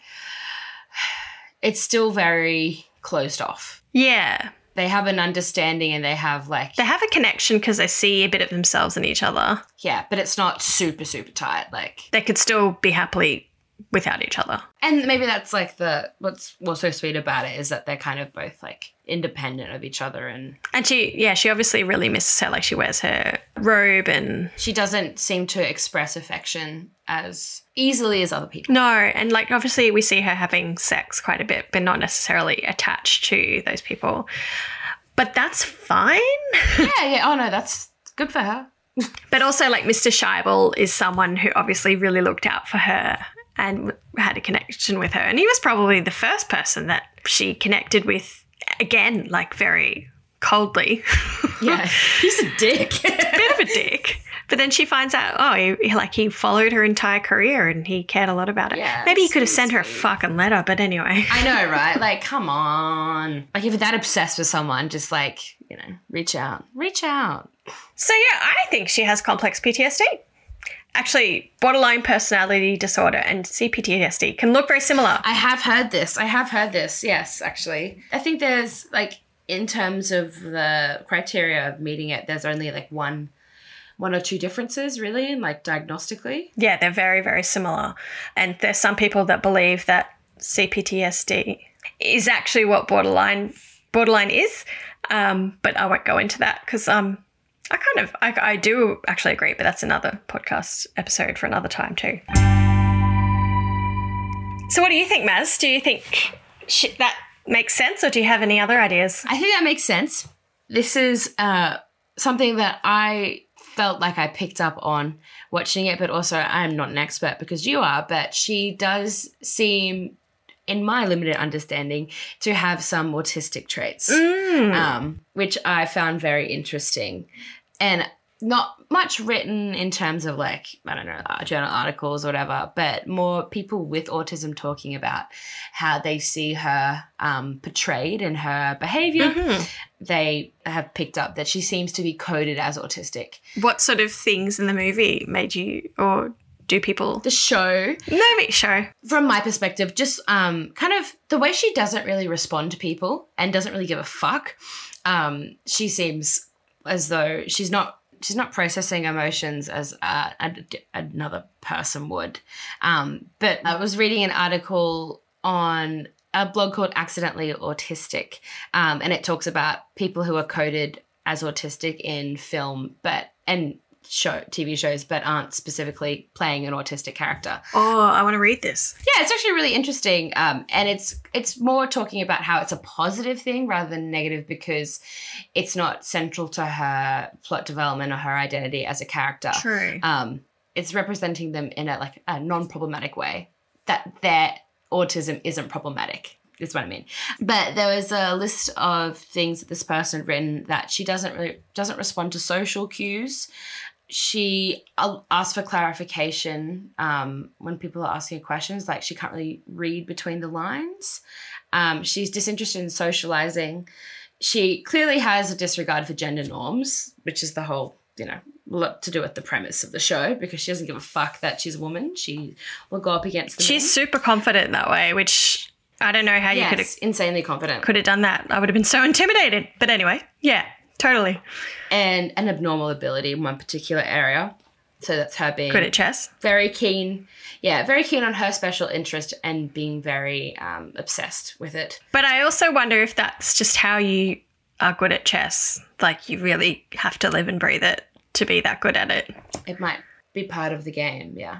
it's still very closed off. Yeah. They have an understanding and they have like They have a connection because they see a bit of themselves in each other. Yeah, but it's not super super tight. Like, They could still be happily without each other. and maybe that's like the what's what's so sweet about it is that they're kind of both like independent of each other, and And she, yeah, she obviously really misses her. Like she wears her robe and she doesn't seem to express affection as easily as other people. no, and like obviously we see her having sex quite a bit, but not necessarily attached to those people. but that's fine. yeah, yeah. Oh no, that's good for her. But also, like Mr. Shaibel is someone who obviously really looked out for her and had a connection with her, and he was probably the first person that she connected with. Again, like very coldly. Yeah, he's a dick. bit of a dick. But then she finds out, oh, he, like he followed her entire career and he cared a lot about it. Yeah, Maybe he could have sent her a fucking letter, but anyway. I know, right? Like, come on. Like, if you're that obsessed with someone, just like, you know, reach out. Reach out. So yeah, I think she has complex PTSD. Actually, borderline personality disorder and CPTSD can look very similar. I have heard this. I have heard this. Yes, actually. I think there's like in terms of the criteria of meeting it, there's only like one one or two differences really in like diagnostically. Yeah, they're very, very similar. And there's some people that believe that CPTSD is actually what borderline borderline is. Um, but I won't go into that because um, I kind of I, I do actually agree, but that's another podcast episode for another time too. So, what do you think, Maz? Do you think sh- that makes sense, or do you have any other ideas? I think that makes sense. This is uh, something that I felt like I picked up on watching it, but also I'm not an expert because you are, but she does seem, in my limited understanding, to have some autistic traits, Mm. um, which I found very interesting. And not much written in terms of like, I don't know, uh, journal articles or whatever, but more people with autism talking about how they see her um, portrayed in her behavior Mhm. they have picked up that she seems to be coded as autistic. What sort of things in the movie made you, or do people? The show, Movie show. from my perspective, just um, kind of the way she doesn't really respond to people and doesn't really give a fuck. Um, she seems as though she's not she's not processing emotions as uh, another person would. Um, but I was reading an article on a blog called Accidentally Autistic, um, and it talks about people who are coded as autistic in film, but and show TV shows, but aren't specifically playing an autistic character. Oh, I want to read this. Yeah, it's actually really interesting, um, and it's it's more talking about how it's a positive thing rather than negative because it's not central to her plot development or her identity as a character. True. Um, it's representing them in a like a non-problematic way that their autism isn't problematic. Is what I mean. But there was a list of things that this person had written that she doesn't really doesn't respond to social cues. She asked for clarification um, when people are asking her questions. Like she can't really read between the lines. Um, she's disinterested in socializing. She clearly has a disregard for gender norms, which is the whole you know lot to do with the premise of the show because she doesn't give a fuck that she's a woman. She will go up against the She's super confident that way, which I don't know how you could have insanely confident could have done that. I would have been so intimidated. But anyway, yeah, totally. and an abnormal ability in one particular area. So that's her being Good at chess. very keen. Yeah, very keen on her special interest and being very um, obsessed with it. But I also wonder if that's just how you are good at chess. Like you really have to live and breathe it to be that good at it. It might be part of the game. Yeah.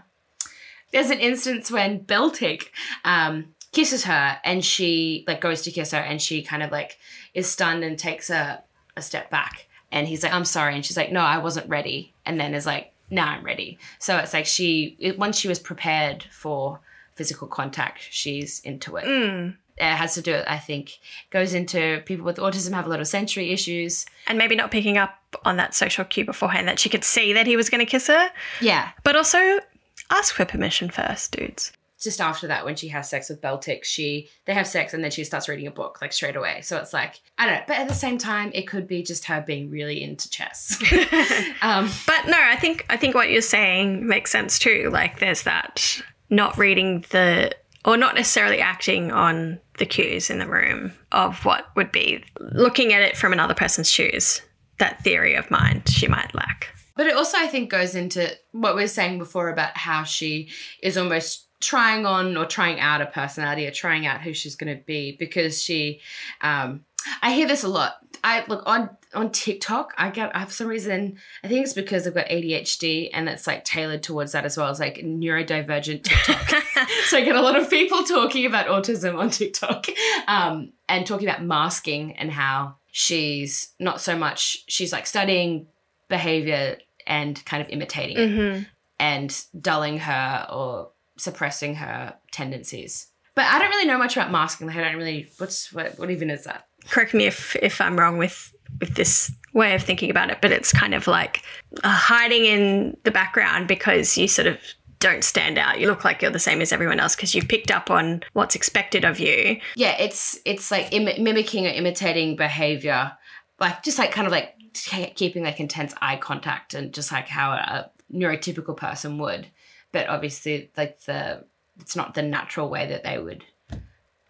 There's an instance when Beltik um, kisses her and she like goes to kiss her and she kind of like is stunned and takes a, a step back. And he's like I'm sorry. And she's like no I wasn't ready. And then is like now I'm ready. So it's like she it, once she was prepared for physical contact she's into it. Mm. it has to do with I think goes into people with autism have a lot of sensory issues. And maybe not picking up on that social cue beforehand that she could see that he was going to kiss her. yeah. But also ask for permission first, dudes. Just after that when she has sex with Beltik, she they have sex and then she starts reading a book like straight away. So it's like I don't know, but at the same time, it could be just her being really into chess. um, But no, I think I think what you're saying makes sense too. Like there's that not reading the or not necessarily acting on the cues in the room of what would be looking at it from another person's shoes. That theory of mind she might lack. but it also I think goes into what we were saying before about how she is almost trying on or trying out a personality or trying out who she's going to be because she um I hear this a lot. I look on on TikTok. I get I have some reason. I think it's because I've got ADHD and it's like tailored towards that as well as like neurodivergent TikTok. so I get a lot of people talking about autism on TikTok, um, and talking about masking and how she's not so much she's like studying behavior and kind of imitating it hmm and dulling her or suppressing her tendencies. But I don't really know much about masking. Like, I don't really. What's what? What even is that? Correct me if if I'm wrong with with this way of thinking about it, but it's kind of like uh, hiding in the background because you sort of don't stand out. You look like you're the same as everyone else because you've picked up on what's expected of you. Yeah, it's it's like Im- mimicking or imitating behavior, like just like kind of like keeping like intense eye contact and just like how a neurotypical person would. But obviously, like the it's not the natural way that they would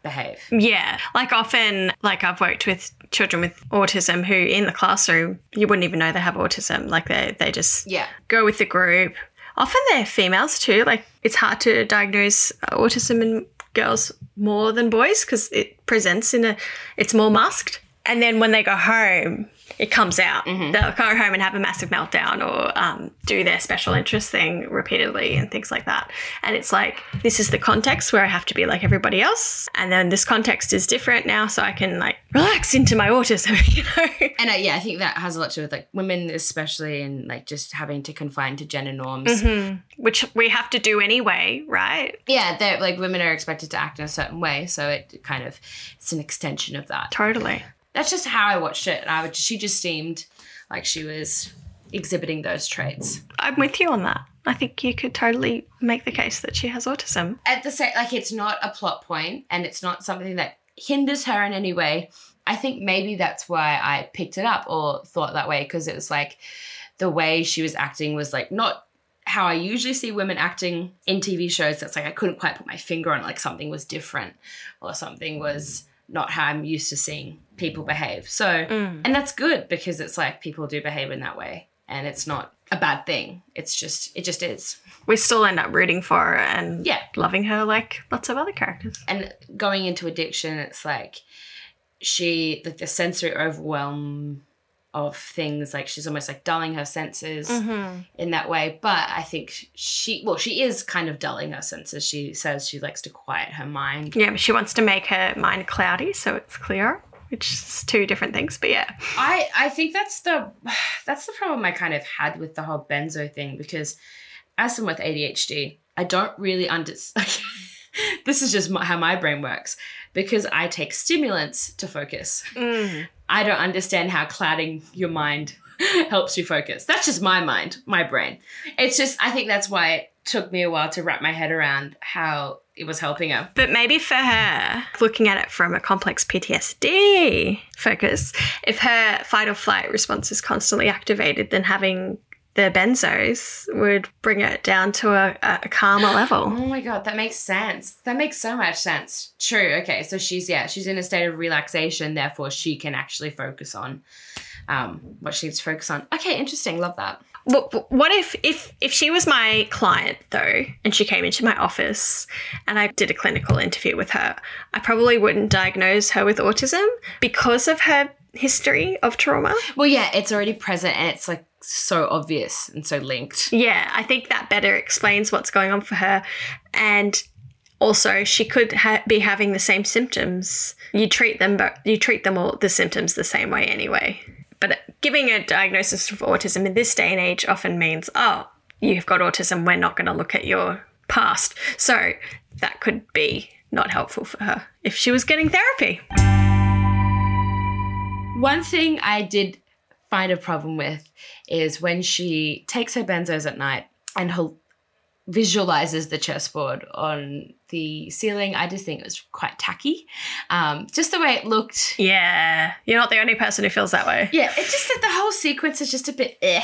behave. Yeah. Like often, like I've worked with children with autism who in the classroom, you wouldn't even know they have autism. Like they, they just Yeah, go with the group. Often they're females too. Like it's hard to diagnose autism in girls more than boys because it presents in a, it's more masked. And then when they go home, it comes out. They'll go home and have a massive meltdown or um, do their special interest thing repeatedly and things like that. And it's like, this is the context where I have to be like everybody else. And then this context is different now, so I can like relax into my autism, you know? and uh, yeah, I think that has a lot to do with like women, especially, and like just having to confine to gender norms. Mhm. Which we have to do anyway, right? Yeah, they're like women are expected to act in a certain way, so it kind of it's an extension of that. Totally. That's just how I watched it. And I would, she just seemed like she was exhibiting those traits. I'm with you on that. I think you could totally make the case that she has autism. At the same, like it's not a plot point, and it's not something that hinders her in any way. I think maybe that's why I picked it up or thought that way because it was like the way she was acting was like not how I usually see women acting in TV shows. That's like I couldn't quite put my finger on it, like something was different or something was not how I'm used to seeing people behave. So, Mm. and that's good because it's like people do behave in that way and it's not a bad thing. It's just, it just is. We still end up rooting for her and Yeah. loving her like lots of other characters. And going into addiction, it's like she, like the sensory overwhelm of things, like she's almost like dulling her senses Mm-hmm. in that way. But I think she, well, she is kind of dulling her senses. She says she likes to quiet her mind. Yeah, but she wants to make her mind cloudy so it's clearer, which is two different things. But yeah, I I think that's the that's the problem I kind of had with the whole benzo thing because as someone with ADHD, I don't really understand. Like, this is just my, how my brain works because I take stimulants to focus. Mm. I don't understand how clouding your mind helps you focus. That's just my mind, my brain. It's just I think that's why it took me a while to wrap my head around how it was helping her. But maybe for her, looking at it from a complex PTSD focus, if her fight or flight response is constantly activated, then having the benzos would bring it down to a, a calmer level. Oh my god, that makes sense. That makes so much sense. True. Okay, so she's yeah, she's in a state of relaxation, therefore she can actually focus on um, what she needs to focus on. Okay, interesting. Love that. What, what if if if she was my client though, and she came into my office, and I did a clinical interview with her? I probably wouldn't diagnose her with autism because of her history of trauma. Well, yeah, it's already present and it's like so obvious and so linked. Yeah, I think that better explains what's going on for her, and also she could ha- be having the same symptoms. You treat them, but you treat them all the symptoms the same way anyway. But giving a diagnosis of autism in this day and age often means, oh, you've got autism. We're not going to look at your past. So that could be not helpful for her if she was getting therapy. One thing I did find a problem with is when she takes her benzos at night and her visualizes the chessboard on the ceiling. I just think it was quite tacky. Um, just the way it looked. Yeah, you're not the only person who feels that way. Yeah, it's just that the whole sequence is just a bit eh.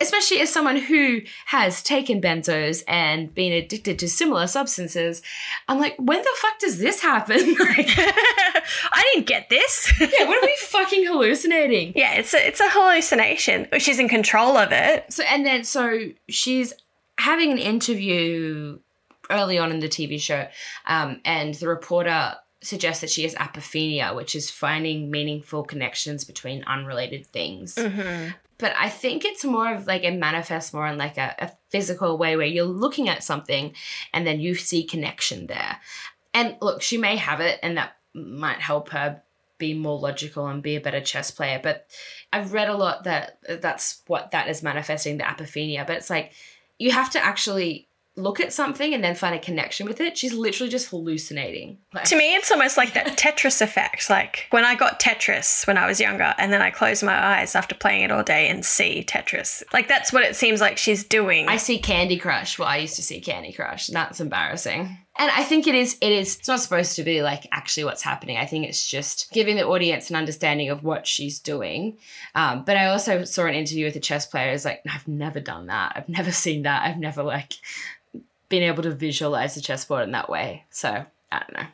Especially as someone who has taken benzos and been addicted to similar substances. I'm like, when the fuck does this happen? like, I didn't get this. yeah, what are we fucking hallucinating? Yeah, it's a, it's a hallucination. She's in control of it. So and then so she's having an interview early on in the TV show, um, and the reporter suggests that she has apophenia, which is finding meaningful connections between unrelated things. Mm-hmm. But I think it's more of like it manifests more in like a, a physical way where you're looking at something and then you see connection there. And look, she may have it and that might help her be more logical and be a better chess player. But I've read a lot that that's what that is manifesting the apophenia. But it's like you have to actually look at something and then find a connection with it. She's literally just hallucinating. Like, To me, it's almost like that Tetris effect. Like when I got Tetris when I was younger, and then I close my eyes after playing it all day and see Tetris. Like that's what it seems like she's doing. I see Candy Crush. Well, I used to see Candy Crush. That's embarrassing. And I think it is. It is. It's not supposed to be like actually what's happening. I think it's just giving the audience an understanding of what she's doing. Um, but I also saw an interview with a chess player. It's like I've never done that. I've never seen that. I've never like been able to visualize the chessboard in that way. So I don't know.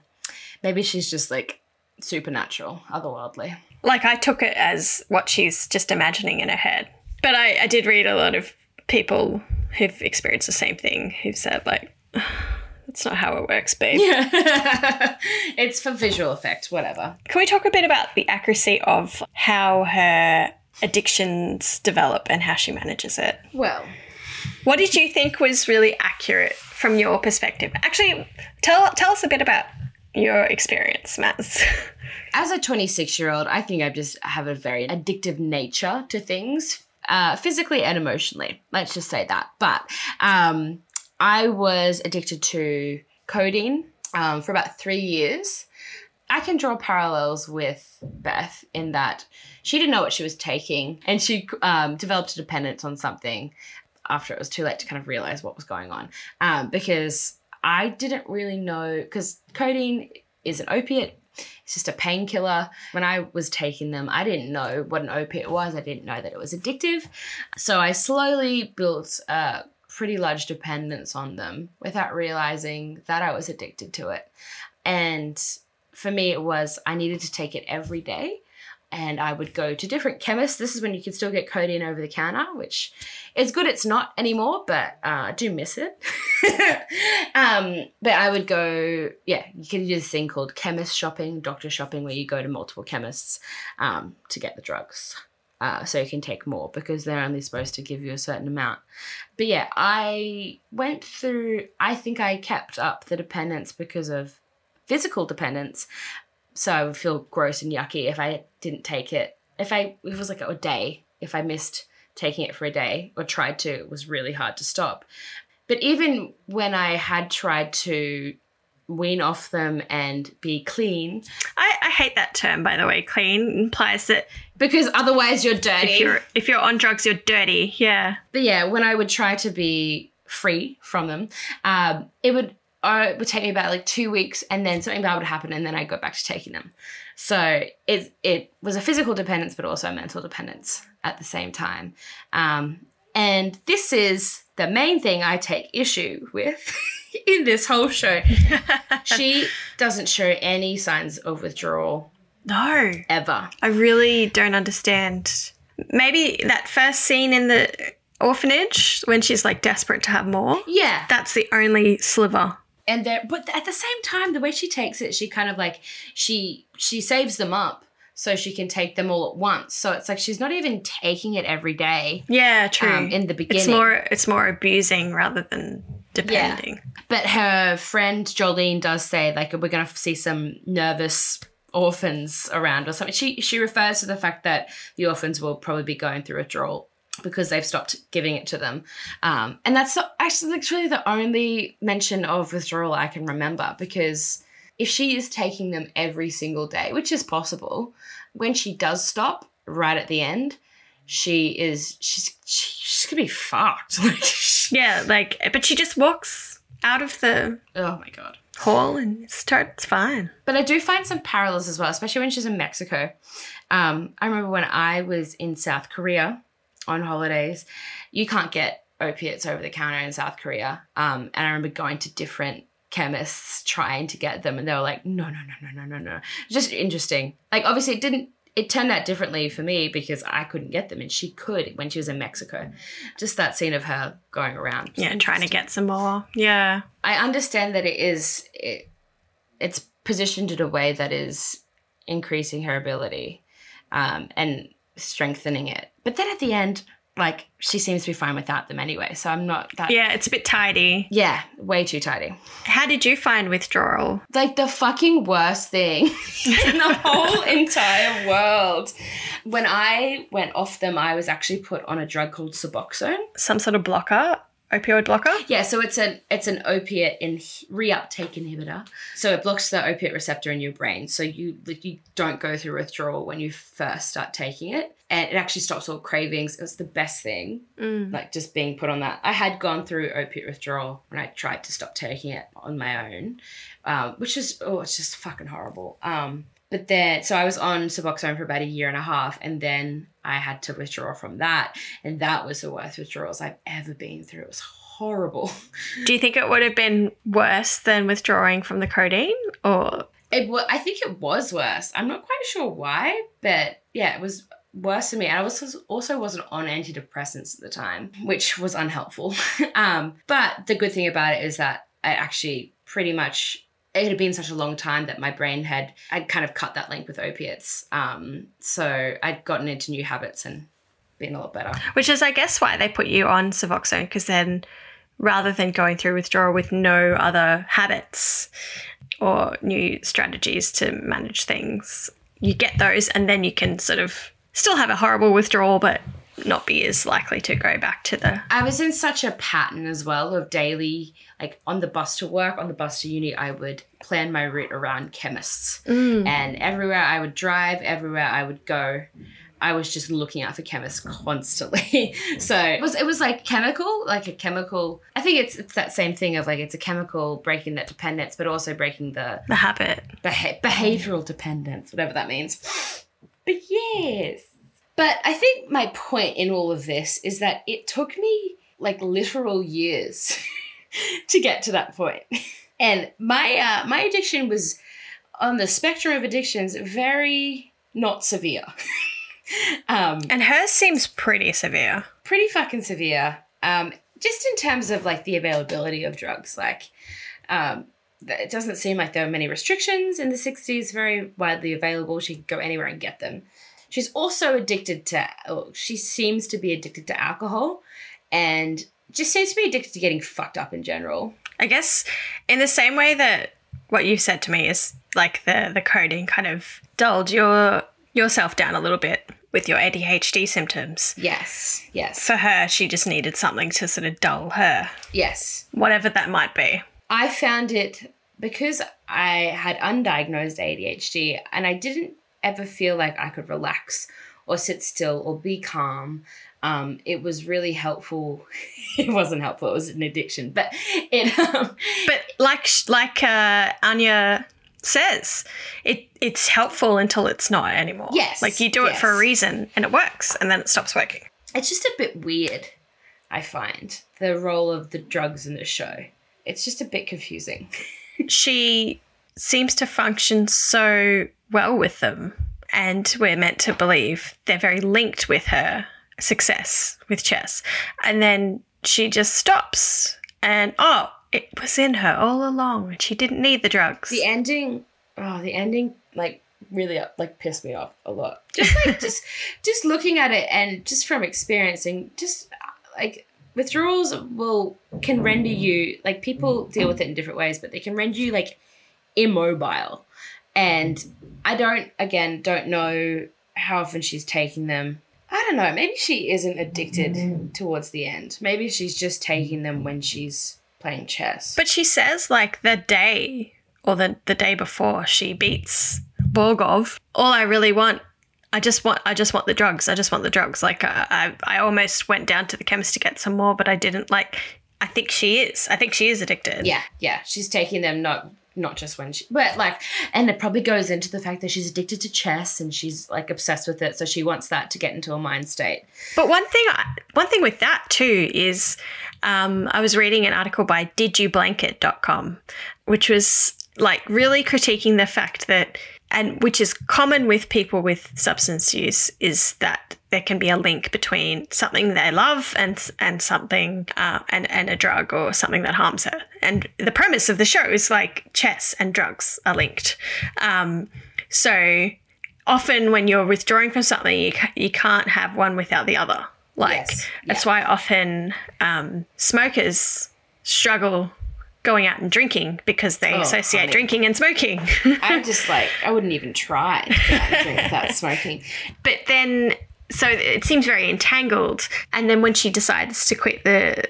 Maybe she's just like supernatural, otherworldly. like I took it as what she's just imagining in her head. But I, I did read a lot of people who've experienced the same thing who've said like that's not how it works, babe. Yeah. it's for visual effect, whatever. Can we talk a bit about the accuracy of how her addictions develop and how she manages it? Well, What did you think was really accurate from your perspective? Actually, tell tell us a bit about your experience, Maz. as a 26 year old, I think I just have a very addictive nature to things, uh, physically and emotionally. Let's just say that. But um, I was addicted to codeine um, for about three years. I can draw parallels with Beth in that she didn't know what she was taking and she um, developed a dependence on something after it was too late to kind of realize what was going on. Um, because I didn't really know, because codeine is an opiate, it's just a painkiller. When I was taking them, I didn't know what an opiate was. I didn't know that it was addictive. So I slowly built a pretty large dependence on them without realizing that I was addicted to it. And for me, it was I needed to take it every day. And I would go to different chemists. This is when you can still get codeine over the counter, which is good. It's not anymore, but uh, I do miss it. um, but I would go, yeah, you can do this thing called chemist shopping, doctor shopping, where you go to multiple chemists um, to get the drugs. Uh, so you can take more because they're only supposed to give you a certain amount. But yeah, I went through, I think I kept up the dependence because of physical dependence. So I would feel gross and yucky if I didn't take it. If I, if it was like a day, if I missed taking it for a day or tried to, it was really hard to stop. But even when I had tried to wean off them and be clean, I, I hate that term, by the way. Clean implies that because otherwise you're dirty. if you're if you're on drugs, you're dirty. Yeah. But yeah, when I would try to be free from them, um, it would uh, it would take me about like two weeks, and then something bad would happen, and then I'd go back to taking them. So it it was a physical dependence, but also a mental dependence at the same time. Um, and this is the main thing I take issue with in this whole show. she doesn't show any signs of withdrawal No. ever. I really don't understand. Maybe that first scene in the orphanage when she's like desperate to have more. Yeah, That's the only sliver. and there but at the same time the way she takes it she kind of like she she saves them up so she can take them all at once so it's like she's not even taking it every day Yeah, true. um, in the beginning it's more it's more abusing rather than depending. but her friend jolene does say like we're gonna see some nervous orphans around or something. She she refers to the fact that the orphans will probably be going through withdrawal because they've stopped giving it to them. Um, and that's actually that's really the only mention of withdrawal i can remember because if she is taking them every single day which is possible when she does stop right at the end she is she's she's gonna be fucked like Yeah, like but she just walks out of the oh my god hall and starts fine. But I do find some parallels as well, especially when she's in Mexico. Um, I remember when I was in South Korea on holidays, you can't get opiates over the counter in South Korea. Um, and I remember going to different chemists trying to get them, and they were like, no, no, no, no, no, no, no. Just interesting. Like, obviously, it didn't. It turned out differently for me because I couldn't get them, and she could when she was in Mexico. Just that scene of her going around. Yeah, and trying to get some more. Yeah. I understand that it is it, it's positioned in a way that is increasing her ability um, and strengthening it. But then at the end, like she seems to be fine without them anyway. So I'm not that. Yeah, it's a bit tidy. Yeah, way too tidy. How did you find withdrawal? Like the fucking worst thing in the whole entire world. When I went off them, I was actually put on a drug called Suboxone. Some sort of blocker, opioid blocker? Yeah, so it's an it's an opiate in reuptake inhibitor. So it blocks the opiate receptor in your brain. So you you don't go through withdrawal when you first start taking it, and it actually stops all cravings. It was the best thing, Mm. like just being put on that. I had gone through opiate withdrawal when I tried to stop taking it on my own, um, which is oh, it's just fucking horrible. Um, but then, so I was on Suboxone for about a year and a half, and then I had to withdraw from that, and that was the worst withdrawals I've ever been through. It was horrible. Do you think it would have been worse than withdrawing from the codeine? Or It wa- I think it was worse. I'm not quite sure why, but yeah, it was worse for me. I was also wasn't on antidepressants at the time, which was unhelpful. um, but the good thing about it is that I actually pretty much it had been such a long time that my brain had I'd kind of cut that link with opiates. Um, so I'd gotten into new habits and been a lot better. which is I guess why they put you on Suboxone because then rather than going through withdrawal with no other habits or new strategies to manage things, you get those and then you can sort of still have a horrible withdrawal but not be as likely to go back to the I was in such a pattern as well of daily, like on the bus to work, on the bus to uni, I would plan my route around chemists. Mm. And everywhere I would drive, everywhere I would go, I was just looking out for chemists constantly. so it was it was like chemical, like a chemical. I think it's it's that same thing of like it's a chemical breaking that dependence, but also breaking the the habit. beha- behavioral dependence, whatever that means. But yes. But I think my point in all of this is that it took me like literal years to get to that point. And my uh, my addiction was on the spectrum of addictions very not severe. um, And hers seems pretty severe. pretty fucking severe. Um, just in terms of like the availability of drugs, like um, it doesn't seem like there were many restrictions in the '60s. Very widely available. She could go anywhere and get them. She's also addicted to. oh, She seems to be addicted to alcohol, and just seems to be addicted to getting fucked up in general. I guess in the same way that what you've said to me is like the the codeine kind of dulled your yourself down a little bit with your ADHD symptoms. Yes, yes, For her, she just needed something to sort of dull her, yes. whatever that might be. I found it because I had undiagnosed ADHD and I didn't ever feel like I could relax or sit still or be calm. Um, it was really helpful. it wasn't helpful. It was an addiction, but it. Um, But like like uh, Anya says, it it's helpful until it's not anymore. Yes, like you do it for a reason and it works, and then it stops working. it's just a bit weird. I find the role of the drugs in the show. It's just a bit confusing. she seems to function so well with them, and we're meant to believe they're very linked with her success with chess. And then she just stops, and oh, it was in her all along, and she didn't need the drugs. The ending, oh, the ending, like really like pissed me off a lot. Just like just just looking at it and just from experiencing, just like withdrawals will can render you like people deal with it in different ways, but they can render you like immobile. And I don't again don't know how often she's taking them. I don't know. Maybe she isn't addicted towards the end. Maybe she's just taking them when she's playing chess. But she says like the day or the, the day before she beats Borgov, all I really want I just want I just want the drugs. I just want the drugs. Like I I, I almost went down to the chemist to get some more, but I didn't like I think she is. I think she is addicted. Yeah, yeah. She's taking them not not just when she but like and it probably goes into the fact that she's addicted to chess and she's like obsessed with it so she wants that to get into a mind state. But one thing, one thing with that too is, um, I was reading an article by DidYouBlanket.com, which was like really critiquing the fact that, and which is common with people with substance use, is that there can be a link between something they love and and something uh, and and a drug or something that harms her. And the premise of the show is like chess and drugs are linked. Um, so often when you're withdrawing from something, you, ca- you can't have one without the other. Like Yes, that's why often um, smokers struggle going out and drinking because they Oh, associate honey. drinking and smoking. I'm just like, I wouldn't even try to go out and drink without smoking. but then so it seems very entangled and then when she decides to quit the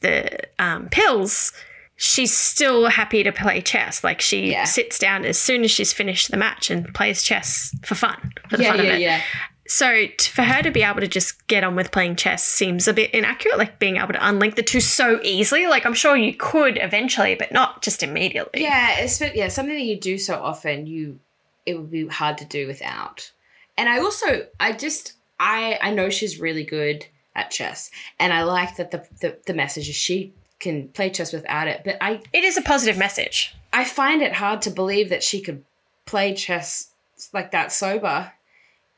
the um, pills she's still happy to play chess like she Yeah. sits down as soon as she's finished the match and plays chess for fun for the Yeah, fun of yeah, it yeah. So t- for her to be able to just get on with playing chess seems a bit inaccurate like being able to unlink the two so easily like i'm sure you could eventually but not just immediately Yeah, it's yeah, something that you do so often, you it would be hard to do without. And I also I just I I know she's really good at chess, and I like that the the, the message is she can play chess without it. But I it is a positive message I find it hard to believe that she could play chess like that sober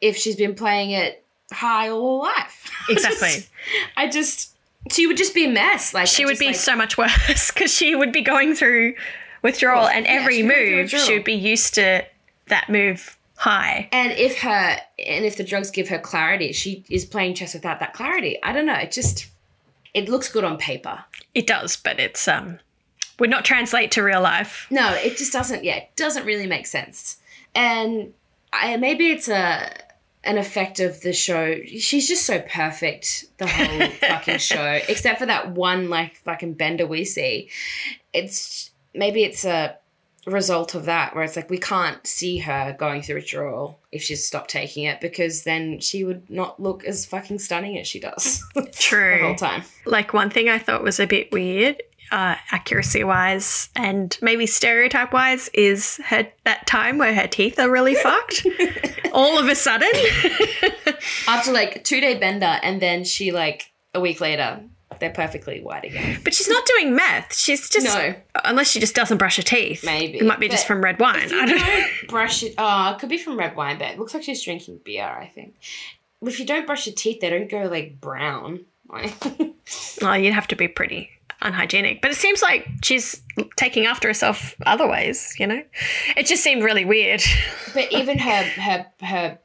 if she's been playing it high all her life. exactly I just she would just be a mess. Like she I would just, be like- so much worse because she would be going through withdrawal Well, and yeah, every through move she would be used to that move high And if her and if the drugs give her clarity, she is playing chess without that clarity. I don't know. It just it looks good on paper. it does but it's um would not translate to real life No, it just doesn't. Yeah, it doesn't really make sense. And I, maybe it's a an effect of the show. She's just so perfect the whole fucking show, except for that one like fucking bender we see. It's maybe it's a result of that where it's like we can't see her going through withdrawal if she's stopped taking it because then she would not look as fucking stunning as she does True. the whole time. like one thing i thought was a bit weird uh, accuracy wise and maybe stereotype wise is her that time where her teeth are really fucked all of a sudden After like two day bender and then she like a week later they're perfectly white again. but she's not doing meth she's just No. unless she just doesn't brush her teeth Maybe, it might be just from red wine i don't know don't brush it. Oh, it could be from red wine, but it looks like she's drinking beer. I think. If you don't brush your teeth, they don't go like brown. oh, you'd have to be pretty unhygienic. But it seems like she's taking after herself other ways, you know? It just seemed really weird. but even her her her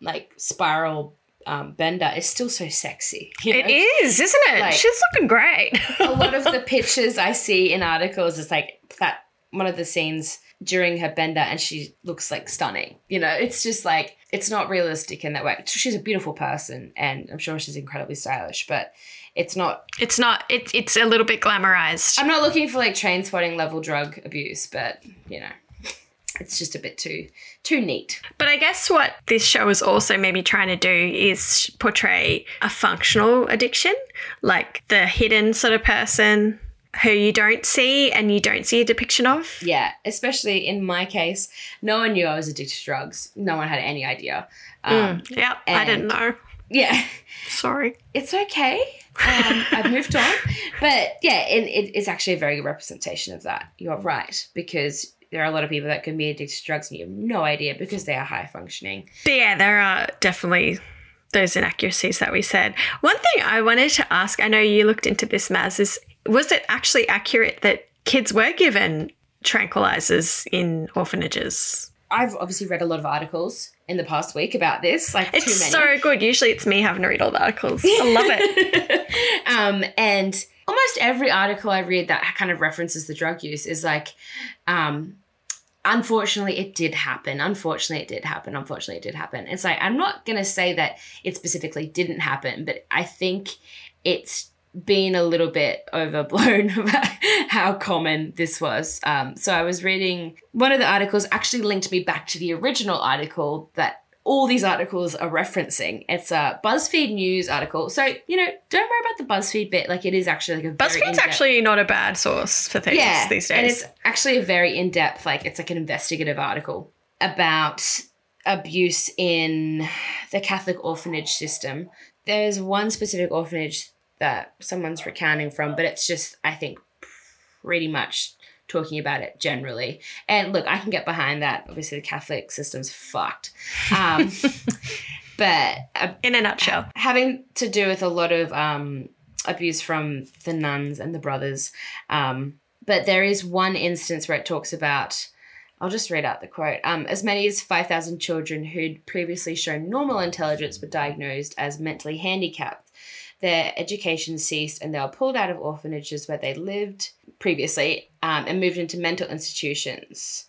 like spiral um, bender is still so sexy. you know? is, isn't it? Like- she's looking great. a lot of the pictures I see in articles is like that one of the scenes during her bender and she looks like stunning. You know, it's just like it's not realistic in that way. She's a beautiful person and I'm sure she's incredibly stylish, but it's not it's not, it's, it's a little bit glamorized. I'm not looking for like Trainspotting level drug abuse, but you know, it's just a bit too too neat. But I guess what this show is also maybe trying to do is portray a functional addiction, like the hidden sort of person who you don't see and you don't see a depiction of. Yeah, especially in my case, no one knew I was addicted to drugs. No one had any idea. Um, Mm, yep, I didn't know. Yeah, Sorry. it's okay. Um, I've moved on, but yeah, it, it is actually a very good representation of that. You're right because there are a lot of people that can be addicted to drugs and you have no idea because they are high functioning. But yeah, there are definitely those inaccuracies that we said. One thing I wanted to ask, I know you looked into this, Maz, is was it actually accurate that kids were given tranquilizers in orphanages? I've obviously read a lot of articles in the past week about this, like It's too many. so good. Usually it's me having to read all the articles. I love it. um, and almost every article I read that kind of references the drug use is like, um, unfortunately, it did happen. Unfortunately, it did happen. Unfortunately, it did happen. It's like, I'm not going to say that it specifically didn't happen, but I think it's been a little bit overblown about how common this was. Um, so I was reading one of the articles actually linked me back to the original article that all these articles are referencing. It's a BuzzFeed news article. So, you know, don't worry about the BuzzFeed bit. Like it is actually like a BuzzFeed's in-depth- actually not a bad source for things yeah, these And days. it's actually a very in-depth, like it's like an investigative article about abuse in the Catholic orphanage system. There's one specific orphanage that someone's recounting from, but it's just, I think, pretty much talking about it generally. And look, I can get behind that. Obviously, the Catholic system's fucked. Um, but uh, In a nutshell. having to do with a lot of um, abuse from the nuns and the brothers. Um, but there is one instance where it talks about, I'll just read out the quote. Um, as many as 5,000 children who'd previously shown normal intelligence were diagnosed as mentally handicapped. Their education ceased and they were pulled out of orphanages where they lived previously um, and moved into mental institutions.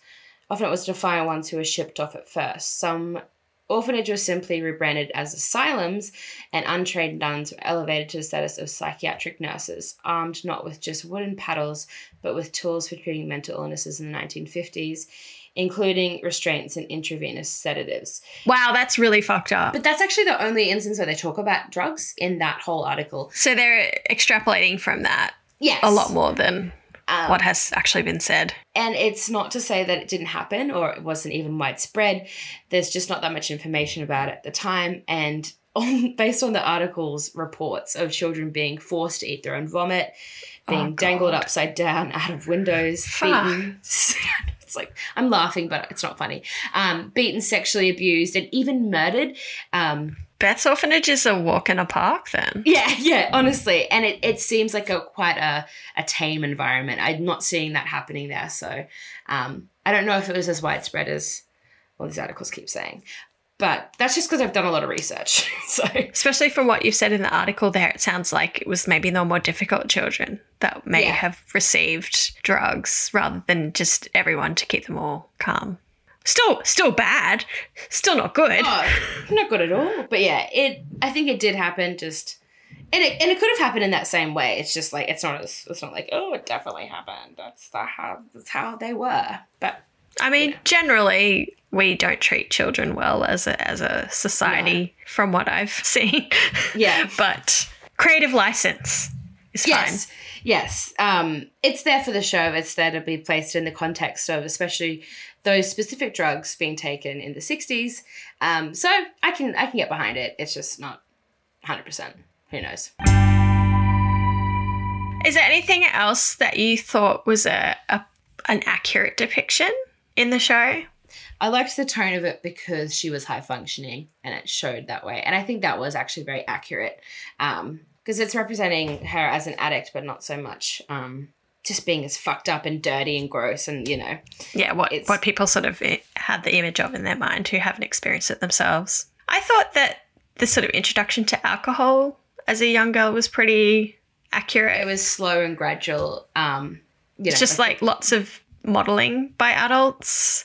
Often it was defiant ones who were shipped off at first. Some orphanages were simply rebranded as asylums, and untrained nuns were elevated to the status of psychiatric nurses, armed not with just wooden paddles, but with tools for treating mental illnesses in the 1950s, including restraints and intravenous sedatives. Wow, that's really fucked up. But that's actually the only instance where they talk about drugs in that whole article. so they're extrapolating from that Yes. a lot more than Um, what has actually been said. And it's not to say that it didn't happen or it wasn't even widespread. There's just not that much information about it at the time. And on, based on the article's reports of children being forced to eat their own vomit, being Oh, dangled upside down out of windows, Fuck. beaten. it's like, I'm laughing, but it's not funny. Um, beaten, sexually abused, and even murdered. Um, Beth's orphanage is a walk in a park then. yeah, yeah, honestly. And it, it seems like a quite a, a tame environment. I'm not seeing that happening there. So um, I don't know if it was as widespread as all these articles keep saying. But that's just because I've done a lot of research. so Especially from what you've said in the article there, it sounds like it was maybe the more difficult children that may Yeah. have received drugs rather than just everyone to keep them all calm. Still still bad. Still not good. oh, not good at all. But yeah, it I think it did happen just and it, and it could have happened in that same way. It's just like it's not as it's not like, oh, it definitely happened. That's the how that's how they were. But I mean, generally we don't treat children well as a as a society from what I've seen. yeah. but creative license is fine. Yes, yes. Um, it's there for the show. It's there to be placed in the context of, especially those specific drugs being taken in the '60s. Um, so I can I can get behind it. It's just not 100. percent Who knows? Is there anything else that you thought was a, a an accurate depiction in the show? I liked the tone of it because she was high functioning and it showed that way. And I think that was actually very accurate because it's representing her as an addict, but not so much um, just being as fucked up and dirty and gross and, you know. Yeah, what It's- what people sort of i- had the image of in their mind who haven't experienced it themselves. I thought that the sort of introduction to alcohol as a young girl was pretty accurate. It was slow and gradual. Um, you know, it's just like lots of modeling by adults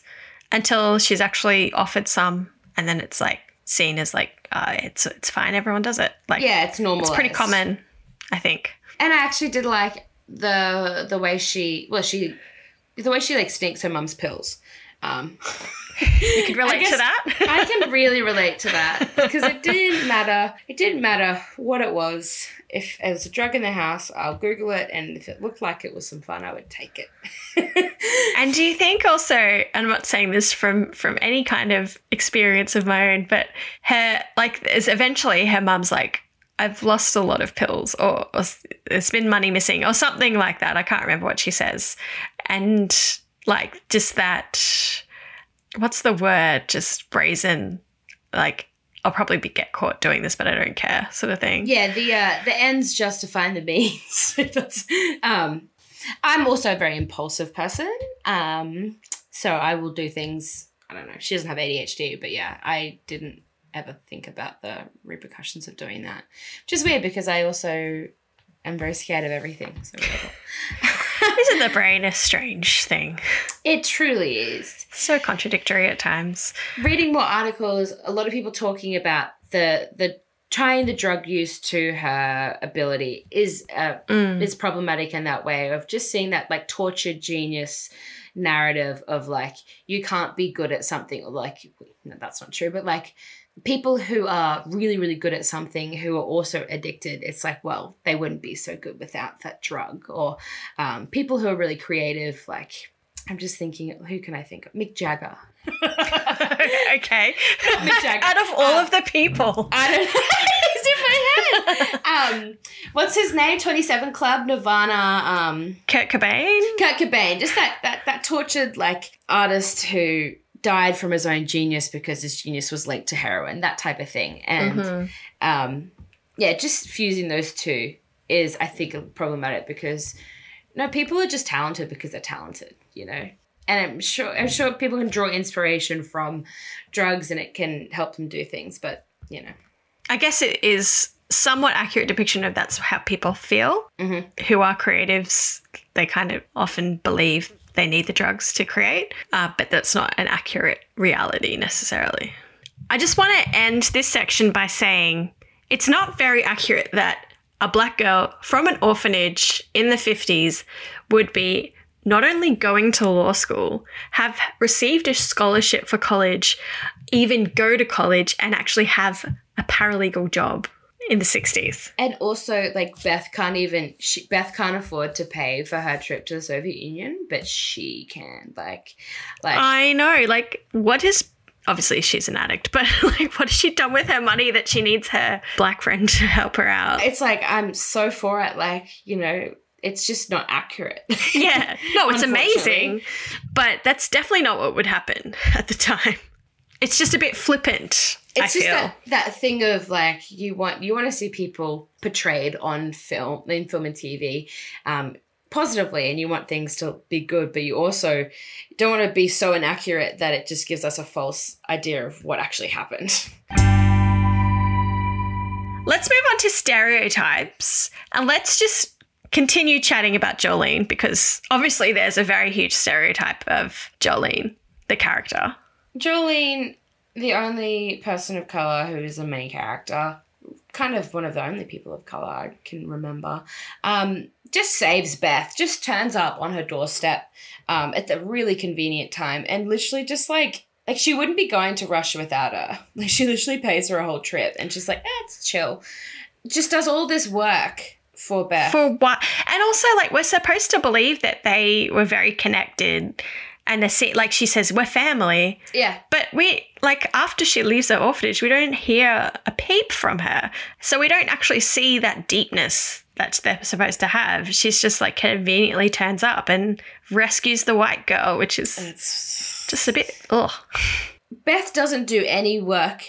until she's actually offered some, and then it's like seen as like uh, it's it's fine. Everyone does it. Like yeah, it's normal. it's pretty common, I think. And I actually did like the the way she well she the way she like sneaks her mum's pills. Um, You could relate to that. I can really relate to that because it didn't matter. It didn't matter what it was. If there was a drug in the house, I'll Google it, and if it looked like it was some fun, I would take it. And do you think also, and I'm not saying this from from any kind of experience of my own, but her like is eventually her mum's like, I've lost a lot of pills, or, or there's been money missing, or something like that. I can't remember what she says, and like just that, what's the word? Just brazen, like I'll probably be, get caught doing this, but I don't care, sort of thing. yeah, the uh, the ends justifying the means. Um, I'm also a very impulsive person, um, so I will do things. I don't know. She doesn't have ADHD, but yeah, I didn't ever think about the repercussions of doing that, which is weird because I also am very scared of everything. So. Isn't the brain a strange thing? it truly is. So contradictory at times. reading more articles, a lot of people talking about the the tying the drug use to her ability is uh, Mm. is problematic in that way of just seeing that like tortured genius narrative of like you can't be good at something or like no, that's not true but like people who are really really good at something who are also addicted it's like well they wouldn't be so good without that drug or um, people who are really creative like i'm just thinking who can i think of mick jagger okay. Mick Jagger. Out of all Um, of the people. I don't know. He's in my head. Um, what's his name? Twenty Seven Club, Nirvana, um, Kurt Cobain? Kurt Cobain. Just that that that tortured like artist who died from his own genius because his genius was linked to heroin. That type of thing. And Mhm. um, yeah, just fusing those two is I think problematic because no, people are just talented because they're talented. You know. And I'm sure I'm sure people can draw inspiration from drugs and it can help them do things, but you know. I guess it is somewhat accurate depiction of that's how people feel Mhm. who are creatives. They kind of often believe they need the drugs to create, uh, but that's not an accurate reality necessarily. I just want to end this section by saying it's not very accurate that a black girl from an orphanage in the 50s would be not only going to law school, have received a scholarship for college, even go to college and actually have a paralegal job in the 60s. And also, like Beth can't even she, Beth can't afford to pay for her trip to the Soviet Union, but she can. Like, like I know, like, what is. Obviously, she's an addict, but like, what has she done with her money that she needs her black friend to help her out? it's like I'm so for it. Like, you know, it's just not accurate. Yeah, no, it's amazing, but that's definitely not what would happen at the time. It's just a bit flippant. I it's just feel. that, that thing of like you want you want to see people portrayed on film in film and TV um, positively, and you want things to be good, but you also don't want to be so inaccurate that it just gives us a false idea of what actually happened. Let's move on to stereotypes and let's just continue chatting about Jolene because obviously there's a very huge stereotype of Jolene, the character. Jolene, the only person of color who is a main character, kind of one of the only people of color I can remember, um, just saves Beth, just turns up on her doorstep um, at the really convenient time and literally just like, like she wouldn't be going to Russia without her. Like she literally pays her a whole trip and she's like, eh, it's chill. Just does all this work for Beth. For what? And also, like, we're supposed to believe that they were very connected. And the say like she says, we're family. yeah. But we, like, after she leaves the orphanage, we don't hear a peep from her. So we don't actually see that deepness that they're supposed to have. She's just, like, conveniently turns up and rescues the white girl, which is It's just a bit, ugh. Beth doesn't do any work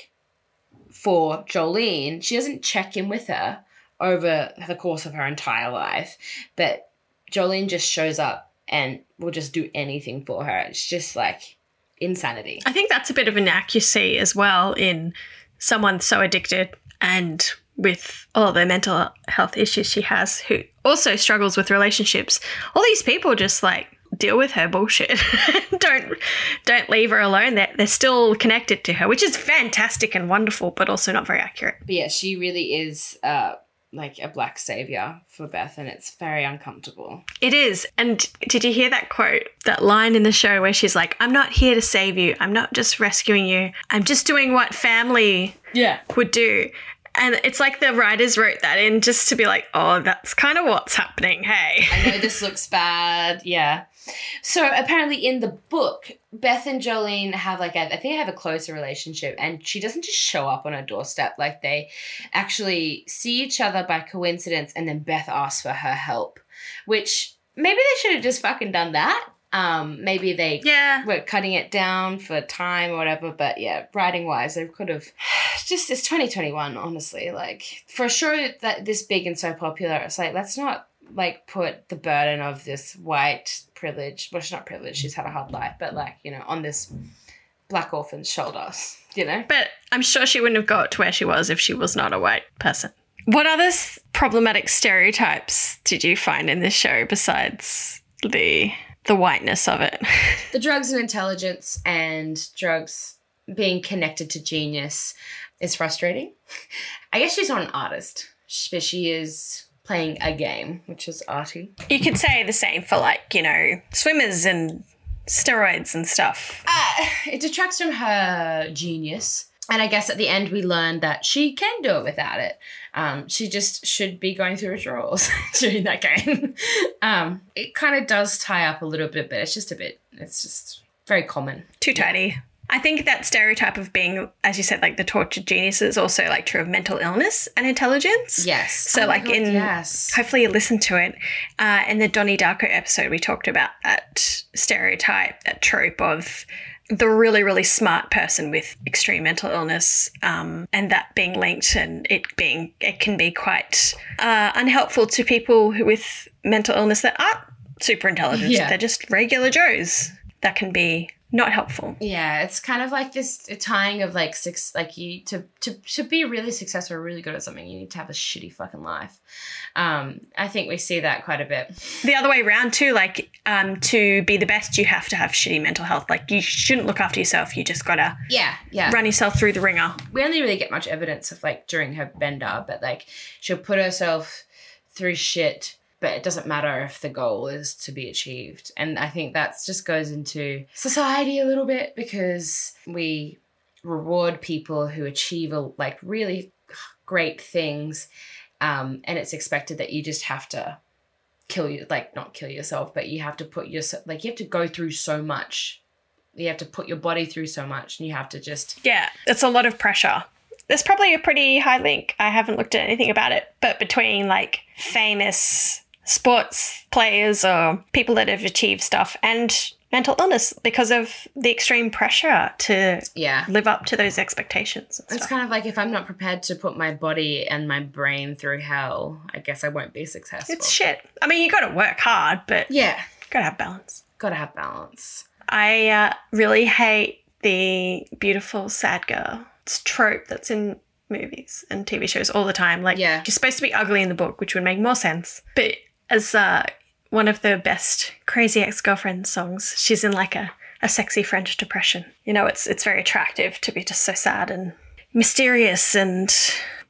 for Jolene. She doesn't check in with her over the course of her entire life. But Jolene just shows up and will just do anything for her. It's just like insanity. I think that's a bit of an accuracy as well in someone so addicted and with all the mental health issues she has, who also struggles with relationships. All these people just like deal with her bullshit. don't don't leave her alone. They're, they're still connected to her, which is fantastic and wonderful, but also not very accurate. But yeah, she really is uh like a black savior for Beth and it's very uncomfortable. It is. And did you hear that quote, that line in the show where she's like, I'm not here to save you. I'm not just rescuing you. I'm just doing what family Yeah. would do. And it's like the writers wrote that in just to be like, oh, that's kind of what's happening. Hey. I know this looks bad. Yeah. So apparently in the book, Beth and Jolene have like a, I think they have a closer relationship, and she doesn't just show up on her doorstep. Like they actually see each other by coincidence, and then Beth asks for her help, which maybe they should have just fucking done that. Um, maybe they Yeah. were cutting it down for time or whatever. But yeah, writing wise, they could have just it's 2021, honestly. Like for a show that this big and so popular, it's like let's not like put the burden of this white privilege, well, she's not privileged, mm. she's had a hard life, but like, you know, on this black orphan's shoulders, you know? But I'm sure she wouldn't have got to where she was if she was not a white person. What other s- problematic stereotypes did you find in this show besides the the whiteness of it? The drugs and intelligence and drugs being connected to genius is frustrating. I guess she's not an artist, but she is playing a game, which is arty. you could say the same for like, you know, swimmers and steroids and stuff. Uh, it detracts from her genius. And I guess at the end we learn that she can do it without it. Um, she just should be going through withdrawals during that game. um, it kind of does tie up a little bit, but it's just a bit. It's just very common. Too tidy. I think that stereotype of being, as you said, like the tortured genius is also like true of mental illness and intelligence. Yes. So, Oh like God, in yes. hopefully you listened to it. Uh, in the Donnie Darko episode, we talked about that stereotype, that trope of the really, really smart person with extreme mental illness, um, and that being linked, and it being it can be quite uh, unhelpful to people who, with mental illness that aren't super intelligent. Yeah. They're just regular Joes. That can be not helpful. Yeah, it's kind of like this tying of like six like you to to to be really successful or really good at something, you need to have a shitty fucking life. Um, I think we see that quite a bit. The other way around too, like um, to be the best, you have to have shitty mental health. Like you shouldn't look after yourself. You just gotta Yeah, yeah. run yourself through the ringer. We only really get much evidence of like during her bender, but like she'll put herself through shit, but it doesn't matter if the goal is to be achieved. And I think that just goes into society a little bit because we reward people who achieve a, like really great things um, and it's expected that you just have to kill you like not kill yourself but you have to put yourself like you have to go through so much you have to put your body through so much and you have to just Yeah, it's a lot of pressure. There's probably a pretty high link. I haven't looked at anything about it, but between like famous sports players or people that have achieved stuff and mental illness because of the extreme pressure to yeah live up to those expectations. And it's kind of like if i'm not prepared to put my body and my brain through hell i guess i won't be successful It's shit. I mean, you got to work hard, but yeah got to have balance. gotta have balance I uh, really hate the beautiful sad girl. It's trope that's in movies and TV shows all the time. Like, Yeah. she's supposed to be ugly in the book, which would make more sense. But as uh, one of the best Crazy Ex Girlfriend songs, she's in like a, a sexy French depression. You know, it's it's very attractive to be just so sad and mysterious and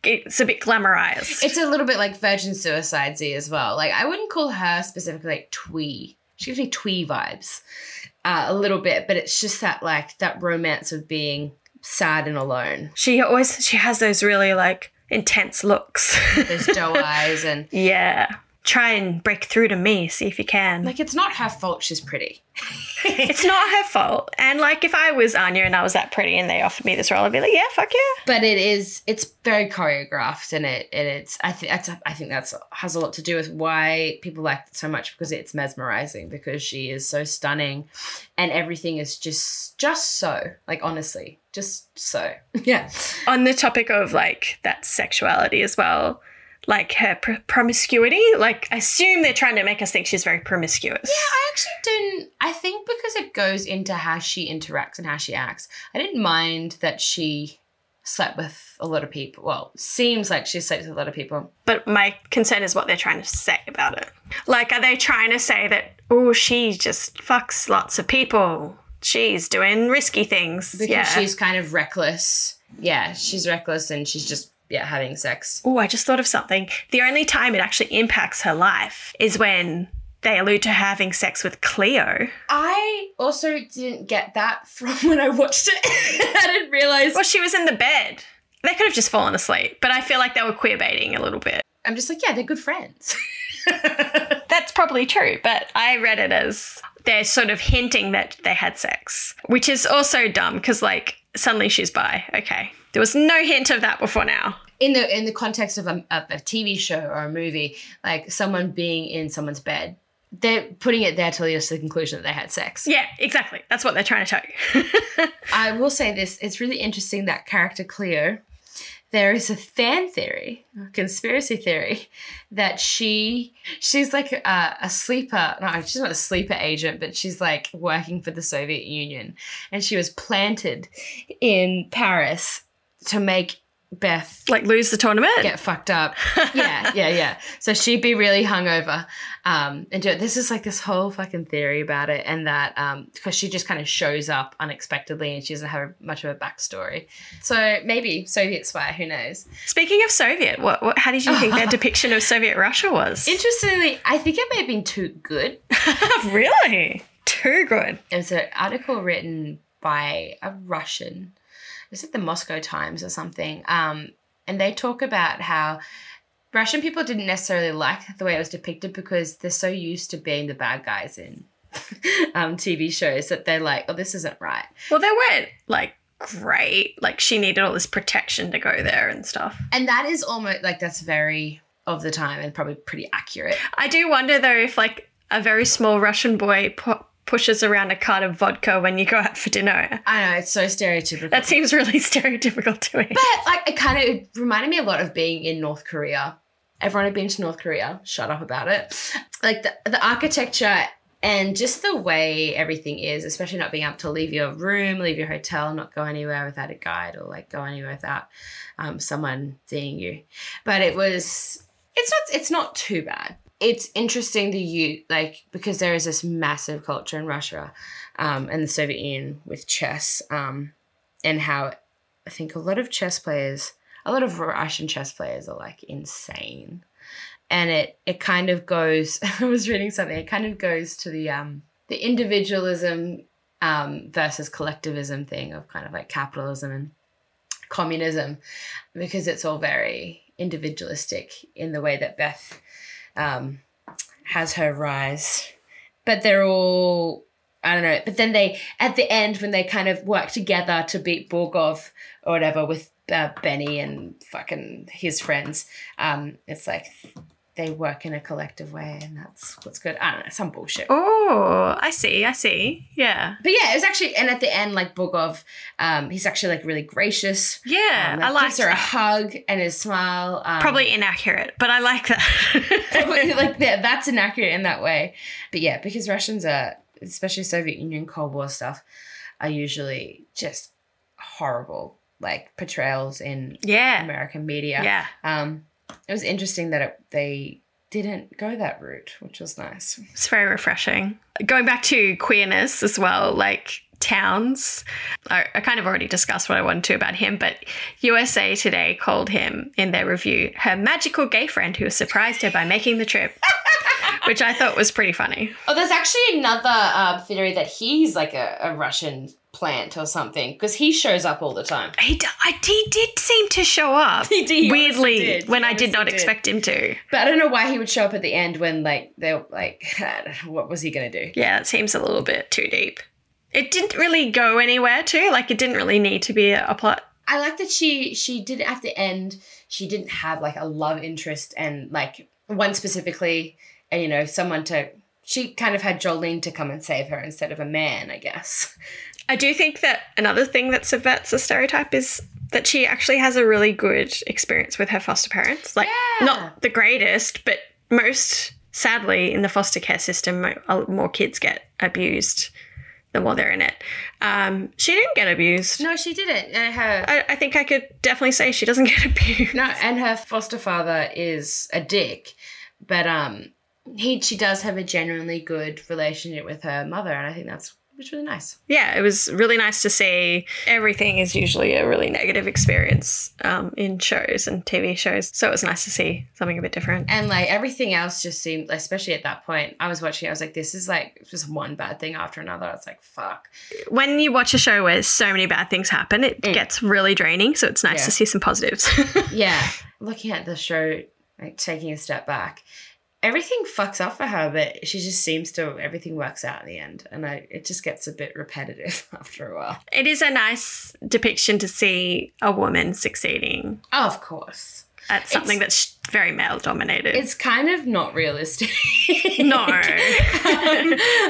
it's a bit glamorized. it's a little bit like virgin suicidesy as well like i wouldn't call her specifically like twee she gives me twee vibes uh, a little bit but it's just that like that romance of being sad and alone she always she has those really like intense looks. Those doe eyes and yeah. Try and break through to me, see if you can. like it's not her fault she's pretty it's not her fault. And like if I was Anya and I was that pretty and they offered me this role, I'd be like, yeah, fuck yeah. but it is it's very choreographed and it and it's I think that's I think that's has a lot to do with why people like it so much because it's mesmerizing because she is so stunning and everything is just just so like honestly just so yeah On the topic of like that sexuality as well, like her pr- promiscuity, like I assume they're trying to make us think she's very promiscuous. Yeah, I actually didn't I think because it goes into how she interacts and how she acts I didn't mind that she slept with a lot of people well seems like she slept with a lot of people But my concern is what they're trying to say about it. Like, are they trying to say that, oh, she just fucks lots of people? She's doing risky things. because yeah. she's kind of reckless yeah she's reckless and she's just yeah having sex Oh, I just thought of something. The only time it actually impacts her life is when they allude to having sex with Cleo. I also didn't get that from when I watched it. I didn't realize. Well, she was in the bed. They could have just fallen asleep, but I feel like they were queer baiting a little bit. I'm just like, yeah, they're good friends. That's probably true, but I read it as they're sort of hinting that they had sex, which is also dumb because, like, suddenly she's bi. Okay. There was no hint of that before now. in the in the context of a, of a TV show or a movie, like someone being in someone's bed, they're putting it there to lead us to the conclusion that they had sex. Yeah, exactly. That's what they're trying to tell you. I will say this: it's really interesting that character Cleo. There is a fan theory, a conspiracy theory, that she she's like a, a sleeper. No, she's not a sleeper agent, but she's like working for the Soviet Union, and she was planted in Paris to make Beth like, lose the tournament? get fucked up. Yeah, yeah, yeah. So she'd be really hungover um, and do it. This is like this whole fucking theory about it, and that because she just kind of shows up unexpectedly and she doesn't have much of a backstory. So maybe Soviet spy, who knows? Speaking of Soviet, what, what how did you think their depiction of Soviet Russia was? Interestingly, I think it may have been too good. really? Too good. It was an article written by a Russian. Is it the Moscow Times or something? Um, and they talk about how Russian people didn't necessarily like the way it was depicted because they're so used to being the bad guys in um, TV shows that they're like, oh, this isn't right. Well, they weren't like great. Like she needed all this protection to go there and stuff. And that is almost like that's very of the time and probably pretty accurate. I do wonder though if like a very small Russian boy pushes around a cart of vodka when you go out for dinner. I know it's so stereotypical. That seems really stereotypical to me. But like it kind of reminded me a lot of being in North Korea. Everyone had been to North Korea. Shut up about it. Like the, the architecture And just the way everything is, especially not being able to leave your room, leave your hotel, not go anywhere without a guide or like go anywhere without um, someone seeing you. But it was, it's not, it's not too bad. It's interesting to you, like, because there is this massive culture in Russia um, and the Soviet Union with chess um, and how I think a lot of chess players, a lot of Russian chess players are like insane. And it it kind of goes i was reading something it kind of goes to the um the individualism um versus collectivism thing of kind of like capitalism and communism because it's all very individualistic in the way that beth um has her rise but they're all I don't know. But then they, at the end, when they kind of work together to beat Borgov or whatever with uh, Benny and fucking his friends, um, it's like they work in a collective way and that's what's good. I don't know, some bullshit. Oh, I see, I see. Yeah. But yeah, it was actually, and at the end, like Borgov, um, he's actually like really gracious. Yeah, Um, I like gives her a hug and his smile. Um, Probably inaccurate, but I like probably that. like that, that's inaccurate in that way. But yeah, because Russians are, especially Soviet Union Cold War stuff, are usually just horrible, like portrayals in yeah. American media. Yeah. Um, it was interesting that it, they didn't go that route, which was nice. It's very refreshing. Going back to queerness as well, like Townes, I, I kind of already discussed what I wanted to about him, but USA Today called him in their review her magical gay friend who surprised her by making the trip, which I thought was pretty funny. Oh, there's actually another uh, theory that he's like a, a Russian plant or something because he shows up all the time. He, d- I, he did seem to show up He did, he weirdly did. when He I did not did. expect him to. But I don't know why he would show up at the end when like they're like, what was he gonna do? Yeah, it seems a little bit too deep. It didn't really go anywhere too. Like it didn't really need to be a, a plot. I like that she she did at the end. She didn't have like a love interest and like one specifically, and you know someone to. She kind of had Jolene to come and save her instead of a man, I guess. I do think that another thing that subverts the stereotype is that she actually has a really good experience with her foster parents. Like, Yeah. not the greatest, but most sadly in the foster care system, uh, more kids get abused the more they're in it. Um, she didn't get abused. No, she didn't. And her I, I think I could definitely say she doesn't get abused. no, and her foster father is a dick, but um, he she does have a genuinely good relationship with her mother, and I think that's which really nice. yeah, it was really nice to see. Everything is usually a really negative experience um, in shows and TV shows. So it was nice to see something a bit different. And like everything else just seemed, especially at that point, I was watching. I was like, this is like just one bad thing after another. I was like, fuck. When you watch a show where so many bad things happen, it gets really draining. So it's nice Yeah. to see some positives. Yeah, looking at the show, like taking a step back, everything fucks up for her, but she just seems to everything works out in the end, and I, it just gets a bit repetitive after a while. it is a nice depiction to see a woman succeeding Oh, of course. at something that's very male dominated. It's kind of not realistic. no, Um,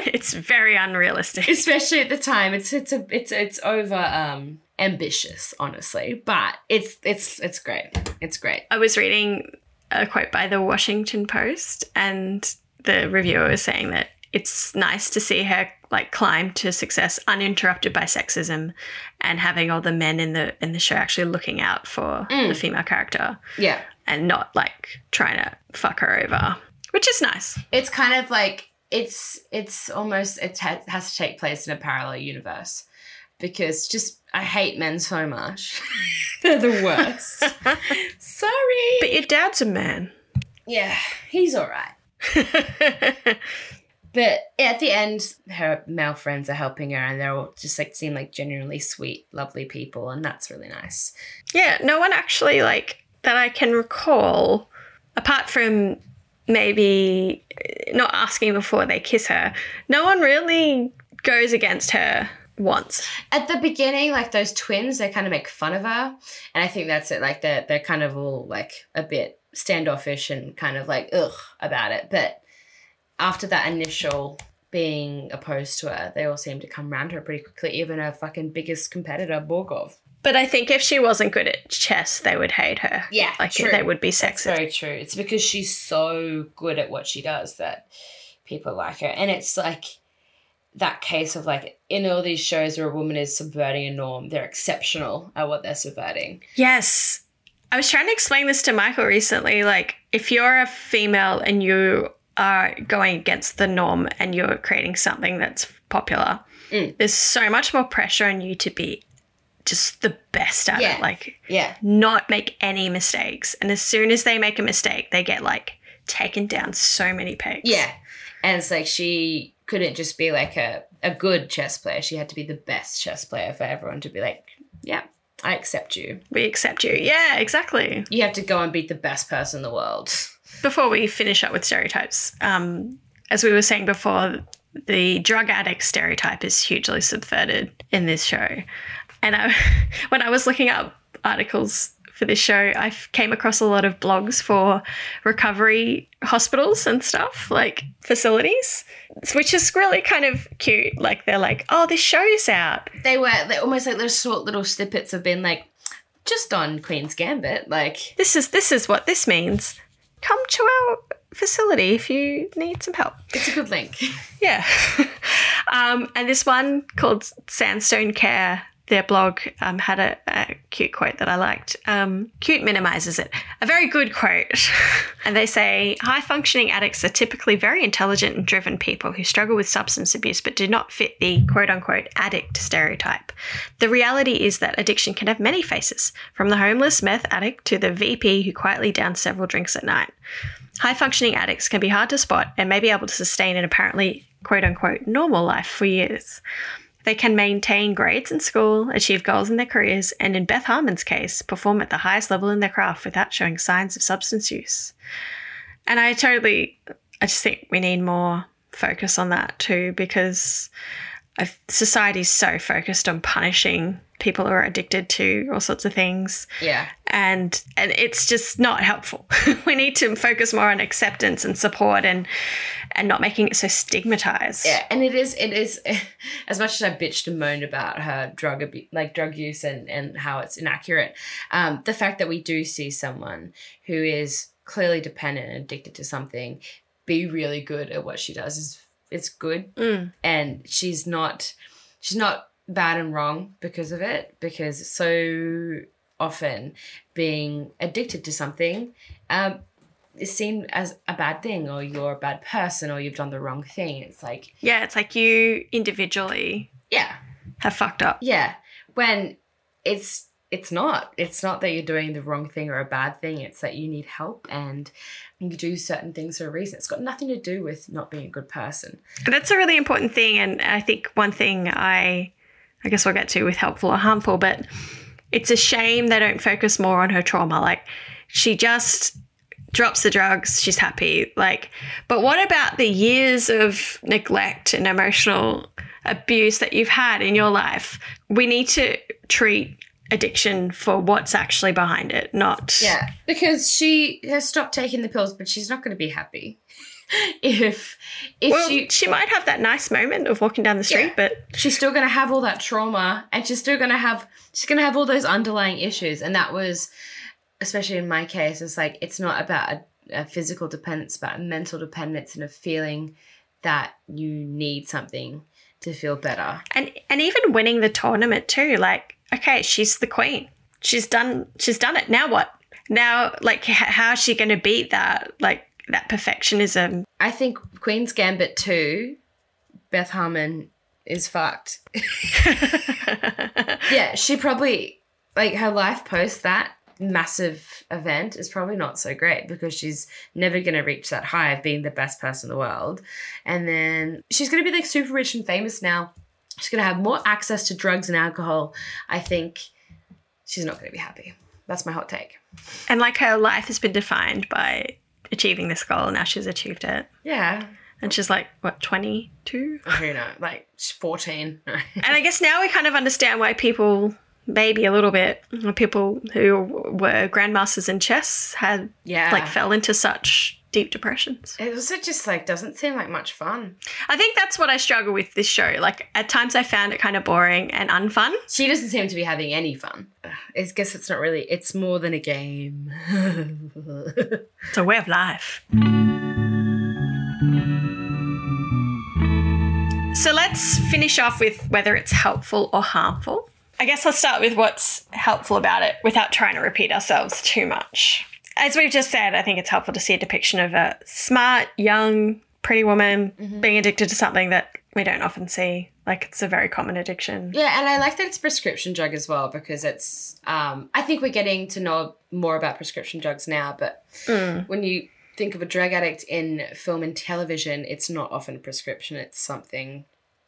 it's very unrealistic. especially at the time. It's it's a it's it's over um ambitious, honestly, but it's it's it's great. It's great. I was reading a quote by the Washington Post, and the reviewer was saying that it's nice to see her like climb to success uninterrupted by sexism, and having all the men in the in the show actually looking out for mm. the female character. Yeah, and not like trying to fuck her over, which is nice. it's kind of like it's it's almost it has to take place in a parallel universe because just I hate men so much. They're the worst. Sorry. But your dad's a man. yeah, he's all right. But at the end, her male friends are helping her, and they're all just like seem like genuinely sweet, lovely people, and that's really nice. Yeah, no one actually like that I can recall, apart from maybe not asking before they kiss her. No one really goes against her once. At the beginning, like those twins, they kind of make fun of her, and I think that's it. Like they're they're kind of all like a bit standoffish and kind of like ugh about it. But after that initial being opposed to her, they all seem to come around her pretty quickly. Even her fucking biggest competitor, Borgov. But I think if she wasn't good at chess, they would hate her. Yeah, Like true. they would be That's sexist. very true. It's because she's so good at what she does that people like her. And it's like that case of like in all these shows where a woman is subverting a norm, they're exceptional at what they're subverting. Yes. I was trying to explain this to Michael recently. Like, if you're a female and you are going against the norm and you're creating something that's popular, Mm. there's so much more pressure on you to be just the best at Yeah. it. Like, Yeah. not make any mistakes. And as soon as they make a mistake, they get like taken down so many pegs. Yeah. And it's like she couldn't just be like a, a good chess player. She had to be the best chess player for everyone to be like, yeah, I accept you. We accept you. Yeah, exactly. You have to go and beat the best person in the world. Before we finish up with stereotypes, um, as we were saying before, the drug addict stereotype is hugely subverted in this show. And I, when I was looking up articles for this show, I came across a lot of blogs for recovery hospitals and stuff, like facilities, which is really kind of cute. Like they're like, oh, this show's out. They were they're almost like little short little snippets have been like just on Queen's Gambit. Like This is this is what this means. Come to our facility if you need some help. it's a good link. Yeah. um, and this one called Sandstone Care, their blog um, had a, a cute quote that I liked. Um, cute minimizes it. A very good quote. and they say high functioning addicts are typically very intelligent and driven people who struggle with substance abuse but do not fit the quote unquote addict stereotype. The reality is that addiction can have many faces, from the homeless meth addict to the VP who quietly downs several drinks at night. High functioning addicts can be hard to spot and may be able to sustain an apparently quote unquote normal life for years. They can maintain grades in school, achieve goals in their careers, and in Beth Harmon's case, perform at the highest level in their craft without showing signs of substance use. And I totally, I just think we need more focus on that too, because society's so focused on punishing people who are addicted to all sorts of things yeah. and and it's just not helpful. we need to focus more on acceptance and support and and not making it so stigmatized. Yeah, and it is it is as much as I bitched and moaned about her drug abu- like drug use and and how it's inaccurate. Um, the fact that we do see someone who is clearly dependent and addicted to something be really good at what she does is it's good, Mm. and she's not she's not bad and wrong because of it because so often being addicted to something um, is seen as a bad thing or you're a bad person or you've done the wrong thing. It's like, Yeah, it's like you individually yeah, have fucked up. yeah. When it's it's not. It's not that you're doing the wrong thing or a bad thing. It's that you need help and you do certain things for a reason. It's got nothing to do with not being a good person. That's a really important thing and I think one thing I I guess we'll get to with helpful or harmful, but it's a shame they don't focus more on her trauma. Like she just drops the drugs, she's happy. Like, but what about the years of neglect and emotional abuse that you've had in your life? We need to treat addiction for what's actually behind it, not Yeah, because she has stopped taking the pills, but she's not going to be happy if if Well, she she might have that nice moment of walking down the street, Yeah. but she's still going to have all that trauma and she's still going to have she's going to have all those underlying issues and that was especially in my case it's like it's not about a, a physical dependence but a mental dependence and a feeling that you need something to feel better and and even winning the tournament too like okay she's the queen. She's done she's done it. Now what? Now like h- how is she going to beat that like that perfectionism? I think queen's gambit 2 beth harmon is fucked. Yeah she probably like her life post that massive event is probably not so great because she's never going to reach that high of being the best person in the world. And then she's going to be like super rich and famous now she's going to have more access to drugs and alcohol. I think she's not going to be happy. That's my hot take. And like her life has been defined by achieving this goal. Now she's achieved it. Yeah. And she's like what 22 who knows like she's 14 and i guess now we kind of understand why people maybe a little bit people who were grandmasters in chess had yeah. like fell into such deep depressions it also just like doesn't seem like much fun I think that's what I struggle with this show. Like at times I found it kind of boring and unfun. she doesn't seem to be having any fun i guess it's not really it's more than a game It's a way of life. So let's finish off with whether it's helpful or harmful. I guess let's start with what's helpful about it without trying to repeat ourselves too much. As we've just said, I think it's helpful to see a depiction of a smart, young, pretty woman being addicted to something that we don't often see. Like it's a very common addiction. Yeah, and I like that it's prescription drug as well because it's. Um, I think we're getting to know more about prescription drugs now, but Mm. when you think of a drug addict in film and television, it's not often a prescription. It's something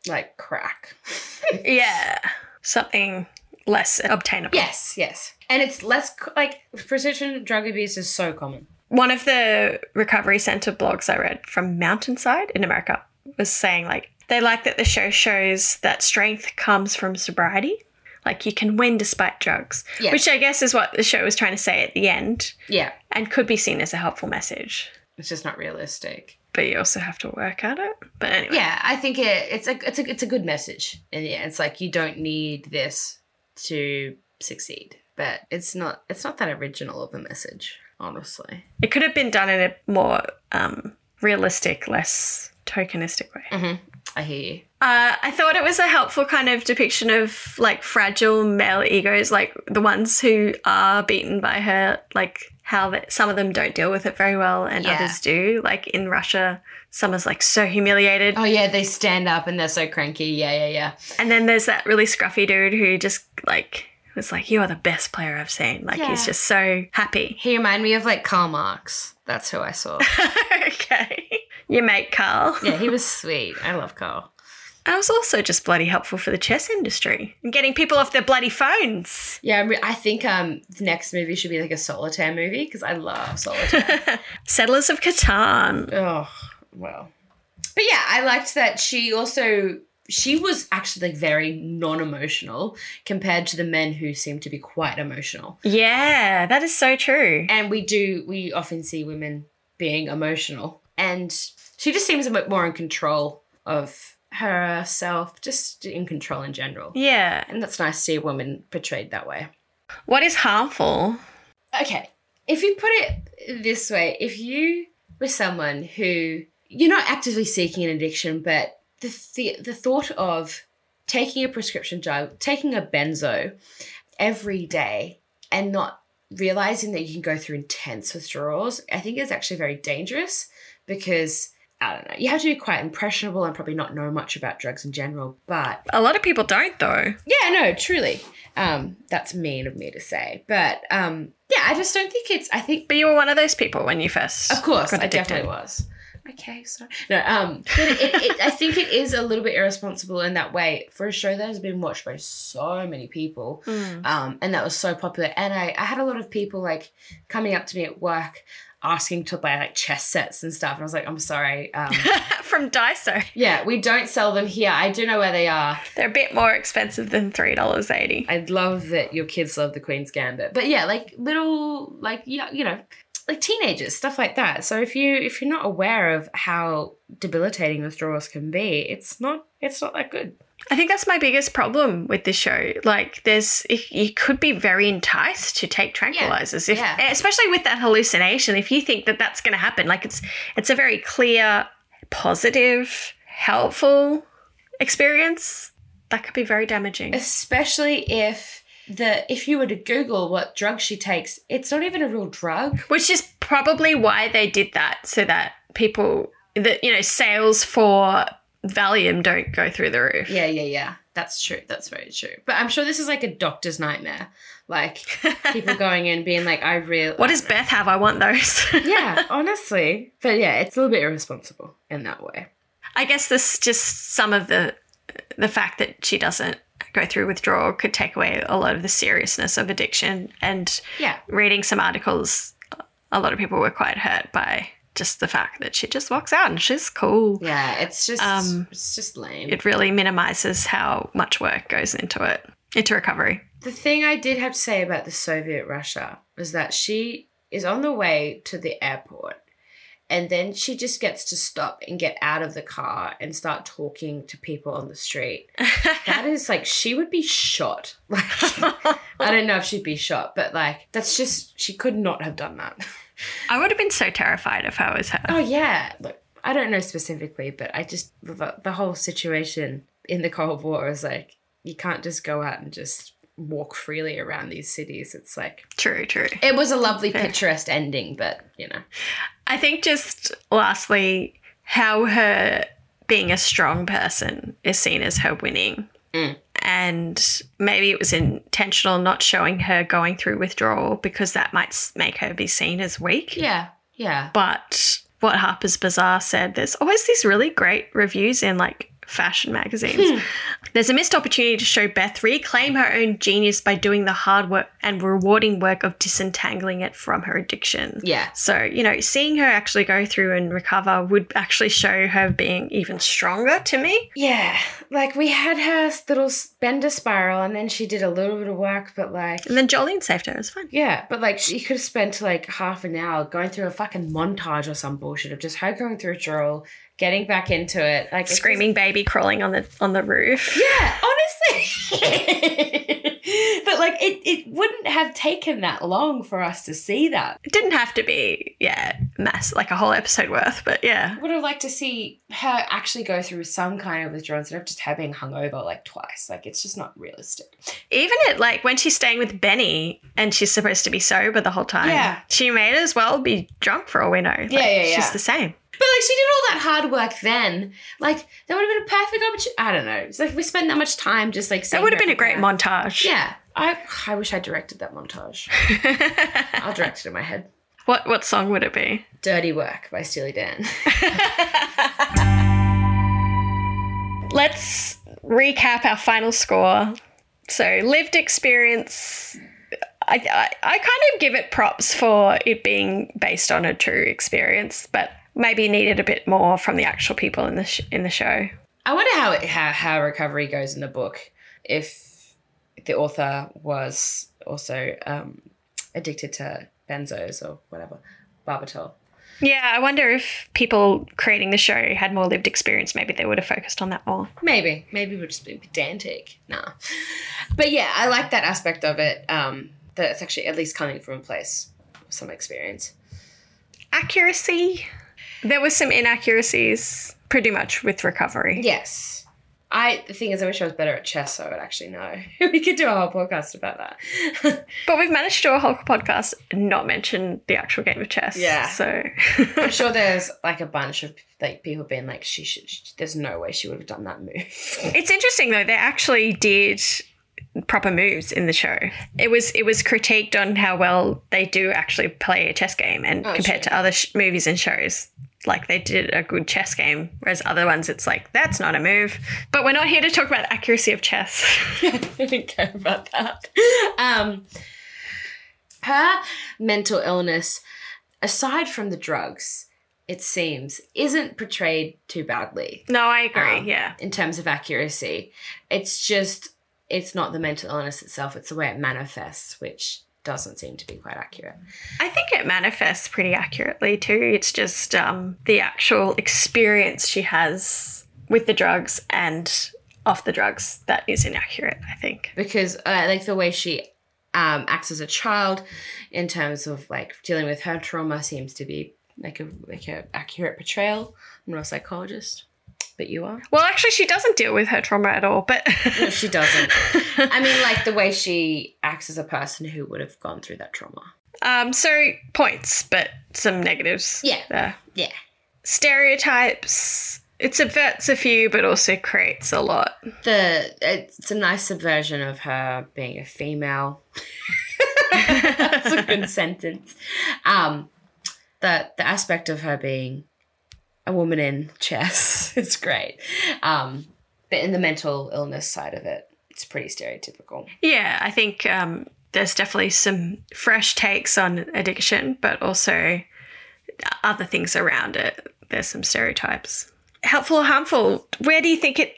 like crack. Yeah. Something less obtainable. yes, yes, and it's less like prescription drug abuse is so common. One of the recovery center blogs I read from Mountainside in America was saying like they like that the show shows that strength comes from sobriety. Like you can win despite drugs, Yeah. which I guess is what the show was trying to say at the end Yeah, and could be seen as a helpful message. it's just not realistic. But you also have to work at it. But anyway. Yeah, I think it, it's a it's a it's a good message, and yeah, it's like you don't need this to succeed, but it's not it's not that original of a message, honestly. It could have been done in a more um, realistic, less tokenistic way. Mm-hmm. I hear you. Uh, I thought it was a helpful kind of depiction of like fragile male egos, like the ones who are beaten by her, like how that some of them don't deal with it very well and Yeah. others do. Like in Russia, someone's like so humiliated. Oh yeah, they stand up and they're so cranky. Yeah, yeah, yeah. And then there's that really scruffy dude who just like was like, You are the best player I've seen. Like Yeah. he's just so happy. He reminded me of like Karl Marx. That's who I saw. okay. Your mate Carl. yeah, he was sweet. I love Carl. I was also just bloody helpful for the chess industry and getting people off their bloody phones. Yeah, I, think um the next movie should be like a solitaire movie because I love solitaire. Settlers of Catan. oh well, but yeah, I liked that she also she was actually like very non-emotional compared to the men who seem to be quite emotional. Yeah, that is so true. And we do we often see women being emotional, and she just seems a bit more in control of herself, just in control in general. Yeah. And that's nice to see a woman portrayed that way. What is harmful? okay, if you put it this way, if you were someone who you're not actively seeking an addiction, but the the, the thought of taking a prescription drug, taking a benzo every day, and not realizing that you can go through intense withdrawals, I think is actually very dangerous because. I don't know. You have to be quite impressionable and probably not know much about drugs in general, but A lot of people don't, though. yeah, no, truly. Um, that's mean of me to say. But um, yeah, I just don't think it's I think But you were one of those people when you first. of course I definitely was. Okay, sorry. No, um, but it, it, it, I think it is a little bit irresponsible in that way for a show that has been watched by so many people, Mm. um, and that was so popular. And I, I had a lot of people like coming up to me at work asking to buy like chess sets and stuff, and I was like, I'm sorry, um, From Daiso. yeah, we don't sell them here. I do know where they are. They're a bit more expensive than $3.80. I love that your kids love the Queen's Gambit. But yeah, like little like yeah, you know, like teenagers, stuff like that. So if you if you're not aware of how debilitating withdrawals can be, it's not it's not that good. I think that's my biggest problem with this show. Like, there's, you could be very enticed to take tranquilizers, if, yeah. especially with that hallucination. If you think that that's going to happen, like it's, it's a very clear, positive, helpful experience. That could be very damaging. Especially if the if you were to Google what drug she takes, it's not even a real drug. Which is probably why they did that, so that people, that you know, sales for Valium don't go through the roof. Yeah, yeah, yeah. That's true. That's very true. But I'm sure this is like a doctor's nightmare. Like people going in being like, I really what does Beth have? I want those. yeah, honestly. But yeah, it's a little bit irresponsible in that way. I guess this just some of the the fact that she doesn't go through withdrawal could take away a lot of the seriousness of addiction. And Yeah. reading some articles, a lot of people were quite hurt by just the fact that she just walks out and she's cool. Yeah, it's just Um, it's just lame. It really minimizes how much work goes into it, into recovery. the thing I did have to say about the Soviet Russia was that she is on the way to the airport and then she just gets to stop and get out of the car and start talking to people on the street. That is like she would be shot. Like I don't know if she'd be shot, but like that's just she could not have done that. I would have been so terrified if I was her. Oh yeah, look, I don't know specifically, but I just the, the whole situation in the Cold War was like you can't just go out and just walk freely around these cities. It's like True, true. it was a lovely picturesque ending, but you know, I think just lastly, how her being a strong person is seen as her winning. Mm. And maybe it was intentional not showing her going through withdrawal because that might make her be seen as weak. yeah, yeah, But what Harper's Bazaar said, there's always these really great reviews in like fashion magazines. Hmm. There's a missed opportunity to show Beth reclaim her own genius by doing the hard work and rewarding work of disentangling it from her addiction. yeah. So, you know, seeing her actually go through and recover would actually show her being even stronger to me. Yeah, like we had her little bender spiral, and then she did a little bit of work, but like, And then Jolene saved her. It was fine. yeah, but like she could have spent like half an hour going through a fucking montage or some bullshit of just her going through withdrawal, getting back into it, like Screaming baby crawling on the on the roof. yeah, honestly. but like it, it wouldn't have taken that long for us to see that. It didn't have to be, yeah, mass like a whole episode worth, but yeah. Would have liked to see her actually go through some kind of withdrawal instead of just her being hungover like twice. Like it's just not realistic. Even it like when she's staying with Benny and she's supposed to be sober the whole time. Yeah. She may as well be drunk for all we know. Like, Yeah, yeah, She's the same. But like she did all that hard work then. Like that would have been a perfect opportunity. I don't know. It's like we spent that much time just like. That would have been a great montage. Yeah, I I wish I directed that montage. I'll direct it in my head. what what song would it be? Dirty Work by Steely Dan. Let's recap our final score. So, lived experience. I, I, I kind of give it props for it being based on a true experience, but maybe needed a bit more from the actual people in the sh- in the show. I wonder how it, how how recovery goes in the book. If the author was also um, addicted to benzos or whatever, barbital. Yeah, I wonder if people creating the show had more lived experience. Maybe they would have focused on that more. Maybe, maybe we're just being pedantic. Nah, but yeah, I like that aspect of it. Um, that it's actually at least coming from a place of some experience. Accuracy. There were some inaccuracies, pretty much with recovery. Yes. I the thing is, I wish I was better at chess, so I would actually know. we could do a whole podcast about that. But we've managed to do a whole podcast and not mention the actual game of chess. Yeah. So I'm sure there's like a bunch of like people being like, she should. She, there's no way she would have done that move. it's interesting though. They actually did proper moves in the show. It was it was critiqued on how well they do actually play a chess game, and Oh, compared sure. to other sh- movies and shows. Like they did a good chess game, whereas other ones it's like that's not a move. But we're not here to talk about accuracy of chess. I don't care about that. Um, her mental illness, aside from the drugs, it seems, isn't portrayed too badly. no, I agree. Um, yeah, in terms of accuracy. It's just it's not the mental illness itself, it's the way it manifests, which doesn't seem to be quite accurate. I think it manifests pretty accurately too. It's just um, the actual experience she has with the drugs and off the drugs that is inaccurate. I think. Because uh, like the way she um, acts as a child in terms of like dealing with her trauma seems to be like a like a accurate portrayal. I'm not a psychologist, but you are. Well, actually, she doesn't deal with her trauma at all, but No, she doesn't. I mean, like the way she acts as a person who would have gone through that trauma. um, so points, but some negatives. Yeah. there. Yeah. Stereotypes. It subverts a few, but also creates a lot. The it's a nice subversion of her being a female. That's a good sentence. Um, the the aspect of her being a woman in chess. it's great. Um, but in the mental illness side of it, it's pretty stereotypical. Yeah, I think um, there's definitely some fresh takes on addiction, but also other things around it. There's some stereotypes. Helpful or harmful? Where do you think it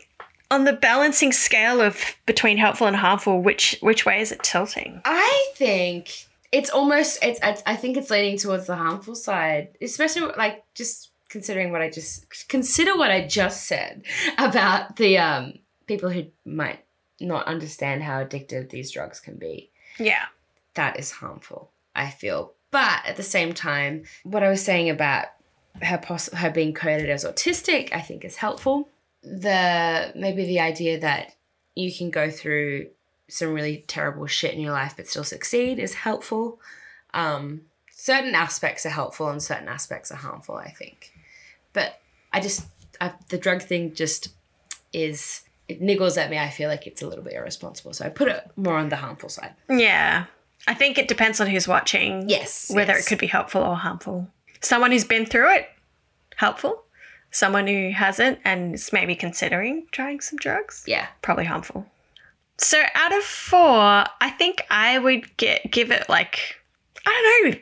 on the balancing scale of between helpful and harmful? Which which way is it tilting? I think it's almost it's, it's I think it's leaning towards the harmful side, especially like just considering what I just consider what I just said about the um people who might not understand how addictive these drugs can be. Yeah, That is harmful, I feel. But at the same time, what I was saying about her poss- her being coded as autistic, I think is helpful. The maybe the idea that you can go through some really terrible shit in your life but still succeed is helpful. Um, certain aspects are helpful and certain aspects are harmful, I think. But I just I, the drug thing just is it niggles at me. I feel like it's a little bit irresponsible, so I put it more on the harmful side. Yeah. I think it depends on who's watching. Yes, Whether yes. it could be helpful or harmful. Someone who's been through it, helpful. Someone who hasn't and is maybe considering trying some drugs, Yeah, probably harmful. So out of four, I think I would get give it like I don't know.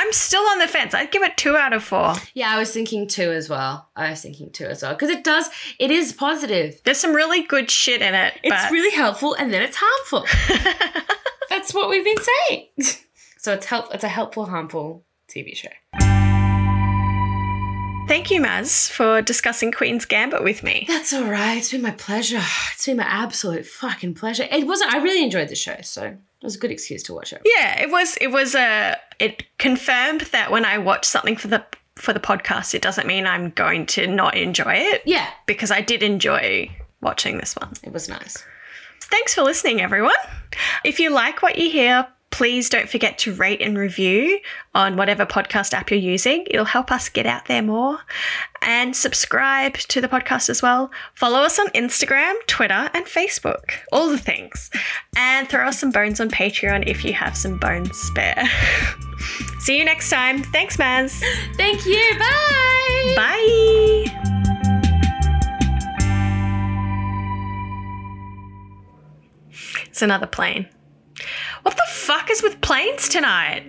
I'm still on the fence. I'd give it two out of four. yeah. I was thinking two as well. I was thinking two as well because it does. It is positive. There's some really good shit in it. It's but really helpful, and then it's harmful. That's what we've been saying. so it's help. It's a helpful, harmful TV show. Thank you, Maz, for discussing Queen's Gambit with me. That's all right. It's been my pleasure. It's been my absolute fucking pleasure. It wasn't. I really enjoyed the show, so it was a good excuse to watch it. Yeah, it was. It was a. It confirmed that when I watch something for the for the podcast, it doesn't mean I'm going to not enjoy it Yeah, because I did enjoy watching this one. it was nice. Thanks for listening, everyone. If you like what you hear, please don't forget to rate and review on whatever podcast app you're using. It'll help us get out there more. And subscribe to the podcast as well. Follow us on Instagram, Twitter, and Facebook. All the things. And throw us some bones on Patreon if you have some bones spare. See you next time. Thanks, Maz. Thank you. Bye. Bye. It's another plane. What the fuck is with planes tonight?